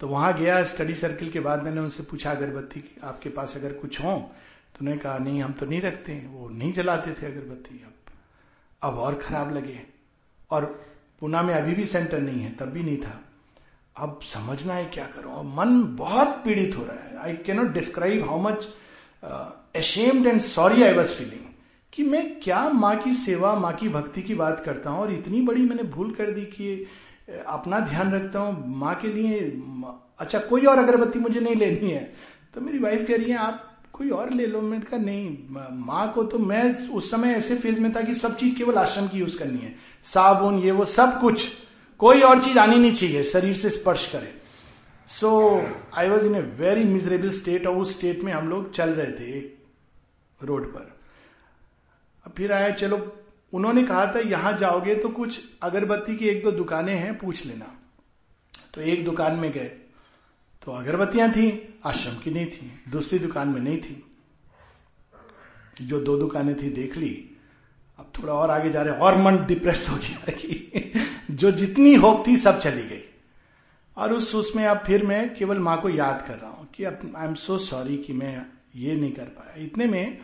तो वहाँ गया स्टडी सर्किल के बाद मैंने उनसे पूछा अगरबत्ती आपके पास अगर कुछ हो? तो उन्होंने कहा, नहीं, हम तो नहीं रखते वो नहीं जलाते थे अगरबत्ती, अब अब और खराब लगे। और पुना में अभी भी सेंटर नहीं है तब भी नहीं था। अब समझना है क्या करूँ? मन बहुत पीड़ित हो रहा है। I cannot describe how much ashamed and sorry I was feeling कि मैं क्या माँ की सेवा माँ की भक्ति की बात करता हूँ और इतनी बड़ी मैंने भूल कर दी कि uh, अपना ध्यान रखता हूँ माँ के लिए अच्छा कोई और अगरबत्ती मुझे नहीं लेनी है। तो मेरी वाइफ कह रही है आप कोई और ले लो मैंने कहा नहीं, माँ को तो मैं उस समय ऐसे फ़ेज़ में था कि सब चीज़ केवल आश्रम की यूज़ करनी है। साबुन, ये वो सब कुछ, कोई और चीज़ आनी नहीं चाहिए, शरीर से स्पर्श करे। So I was in a very miserable state और उस स्टेट में हम लोग चल रहे थे एक रोड पर। फिर आया, चलो, उन्होंने कहा था, यहाँ जाओगे तो कुछ अगरबत्ती की एक दो दुकानें हैं, पूछ लेना। तो एक दुकान में गए तो अगरबत्तियाँ थी। आश्रम की नहीं थी, दूसरी दुकान में नहीं थी। जो दो दुकानें थी देख ली, अब थोड़ा और आगे जा रहे, और मन डिप्रेस हो गया कि जो जितनी होप थी सब चली गई। और उस, उसमें अब फिर मैं केवल माँ को याद कर रहा हूँ कि अब आई एम सो सॉरी कि मैं ये नहीं कर पाया। इतने में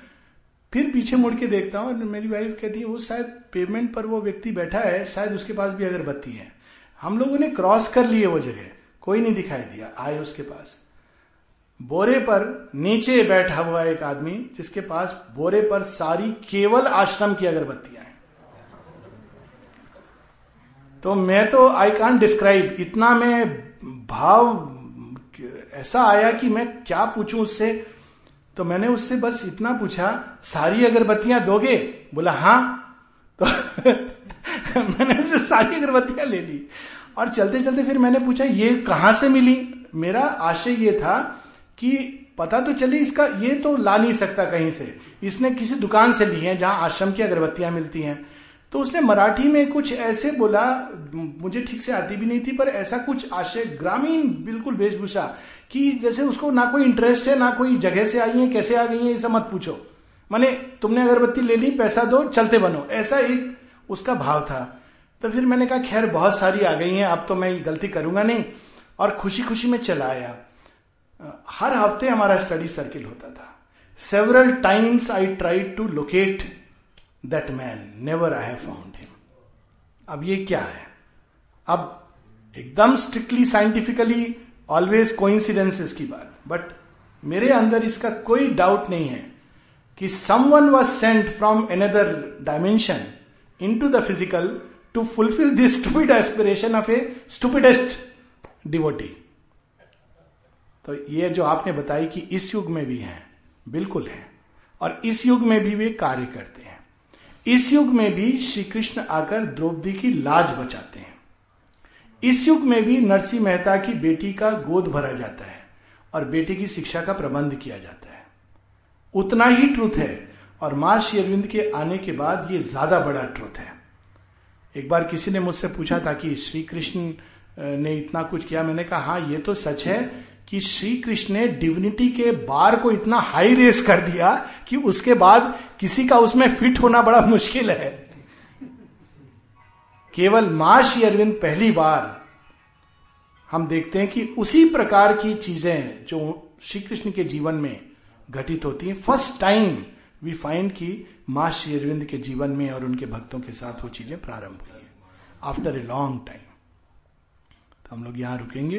फिर पीछे मुड़ के देखता हूँ, मेरी वाइफ कहती है, वो शायद पेमेंट पर वो व्यक्ति बैठा है, शायद उसके पास भी अगरबत्ती है। हम लोगों ने क्रॉस कर लिए वो जगह, कोई नहीं दिखाई दिया, आए उसके पास। बोरे पर नीचे बैठा हुआ एक आदमी, जिसके पास बोरे पर सारी केवल आश्रम की अगरबत्तियाँ हैं। तो मैं तो आई कान डिस्क्राइब इतना मैं भाव, ऐसा आया कि मैं क्या पूछूँ उससे? तो मैंने उससे बस इतना पूछा, सारी अगरबत्तियाँ दोगे? बोला हाँ। तो मैंने उससे सारी अगरबत्तियाँ ले ली। और चलते चलते फिर मैंने पूछा, ये कहाँ से मिली? मेरा आशय ये था कि पता तो चली इसका, ये तो ला नहीं सकता कहीं से। इसने किसी दुकान से ली है जहाँ आश्रम की अगरबत्तियाँ मिलती हैं। तो उसने मराठी में कुछ ऐसे बोला, मुझे ठीक से आती भी नहीं थी, पर ऐसा कुछ आशय ग्रामीण बिल्कुल वेशभूषा कि जैसे उसको ना कोई इंटरेस्ट है, ना कोई जगह से आई है, कैसे आ गई है, ये मत पूछो। माने, तुमने अगरबत्ती ले ली, पैसा दो, चलते बनो। ऐसा एक उसका भाव था। तो फिर मैंने कहा, खैर, बहुत सारी आ गई हैं, अब तो मैं गलती करूँगा नहीं। और खुशी खुशी में चला आया। हर हफ़्ते हमारा स्टडी सर्किल होता था। Several times I try to locate that man never I have found him अब ये क्या है? अब एकदम स्ट्रिक्टली साइंटिफिकली ऑलवेज कोइंसिडेंसेस की बात। बट मेरे अंदर इसका कोई डाउट नहीं है कि someone was sent from another dimension into the physical to fulfil this stupid aspiration of a stupidest devotee तो ये जो आपने बताई कि इस युग में भी है, बिल्कुल है, और इस युग में भी वे कार्य करते हैं। इस युग में भी श्री कृष्ण आकर द्रौपदी की लाज बचाते हैं। इस युग में भी नरसिंह मेहता की बेटी का गोद भरा जाता है और बेटी की शिक्षा का प्रबंध किया जाता है। उतना ही ट्रुथ है, और माँ श्री अरविंद के आने के बाद ये ज़्यादा बड़ा ट्रुथ है। एक बार किसी ने मुझसे पूछा था कि श्री कृष्ण ने इतना कुछ किया, मैंने कहा हाँ ये तो सच है कि श्री कृष्ण ने डिविनिटी के बार को इतना हाई रेस कर दिया कि उसके बाद किसी का उसमें फिट होना बड़ा मुश्किल है। केवल माँ श्री अरविंद पहली बार हम देखते हैं कि उसी प्रकार की चीज़ें जो श्री कृष्ण के जीवन में घटित होती हैं। फ़र्स्ट टाइम वी फाइंड कि माँ श्री अरविंद के जीवन में और उनके भक्तों के साथ वो चीज़ें प्रारंभ हुई है। आफ्टर ए लॉन्ग टाइम तो हम लोग यहाँ रुकेंगे।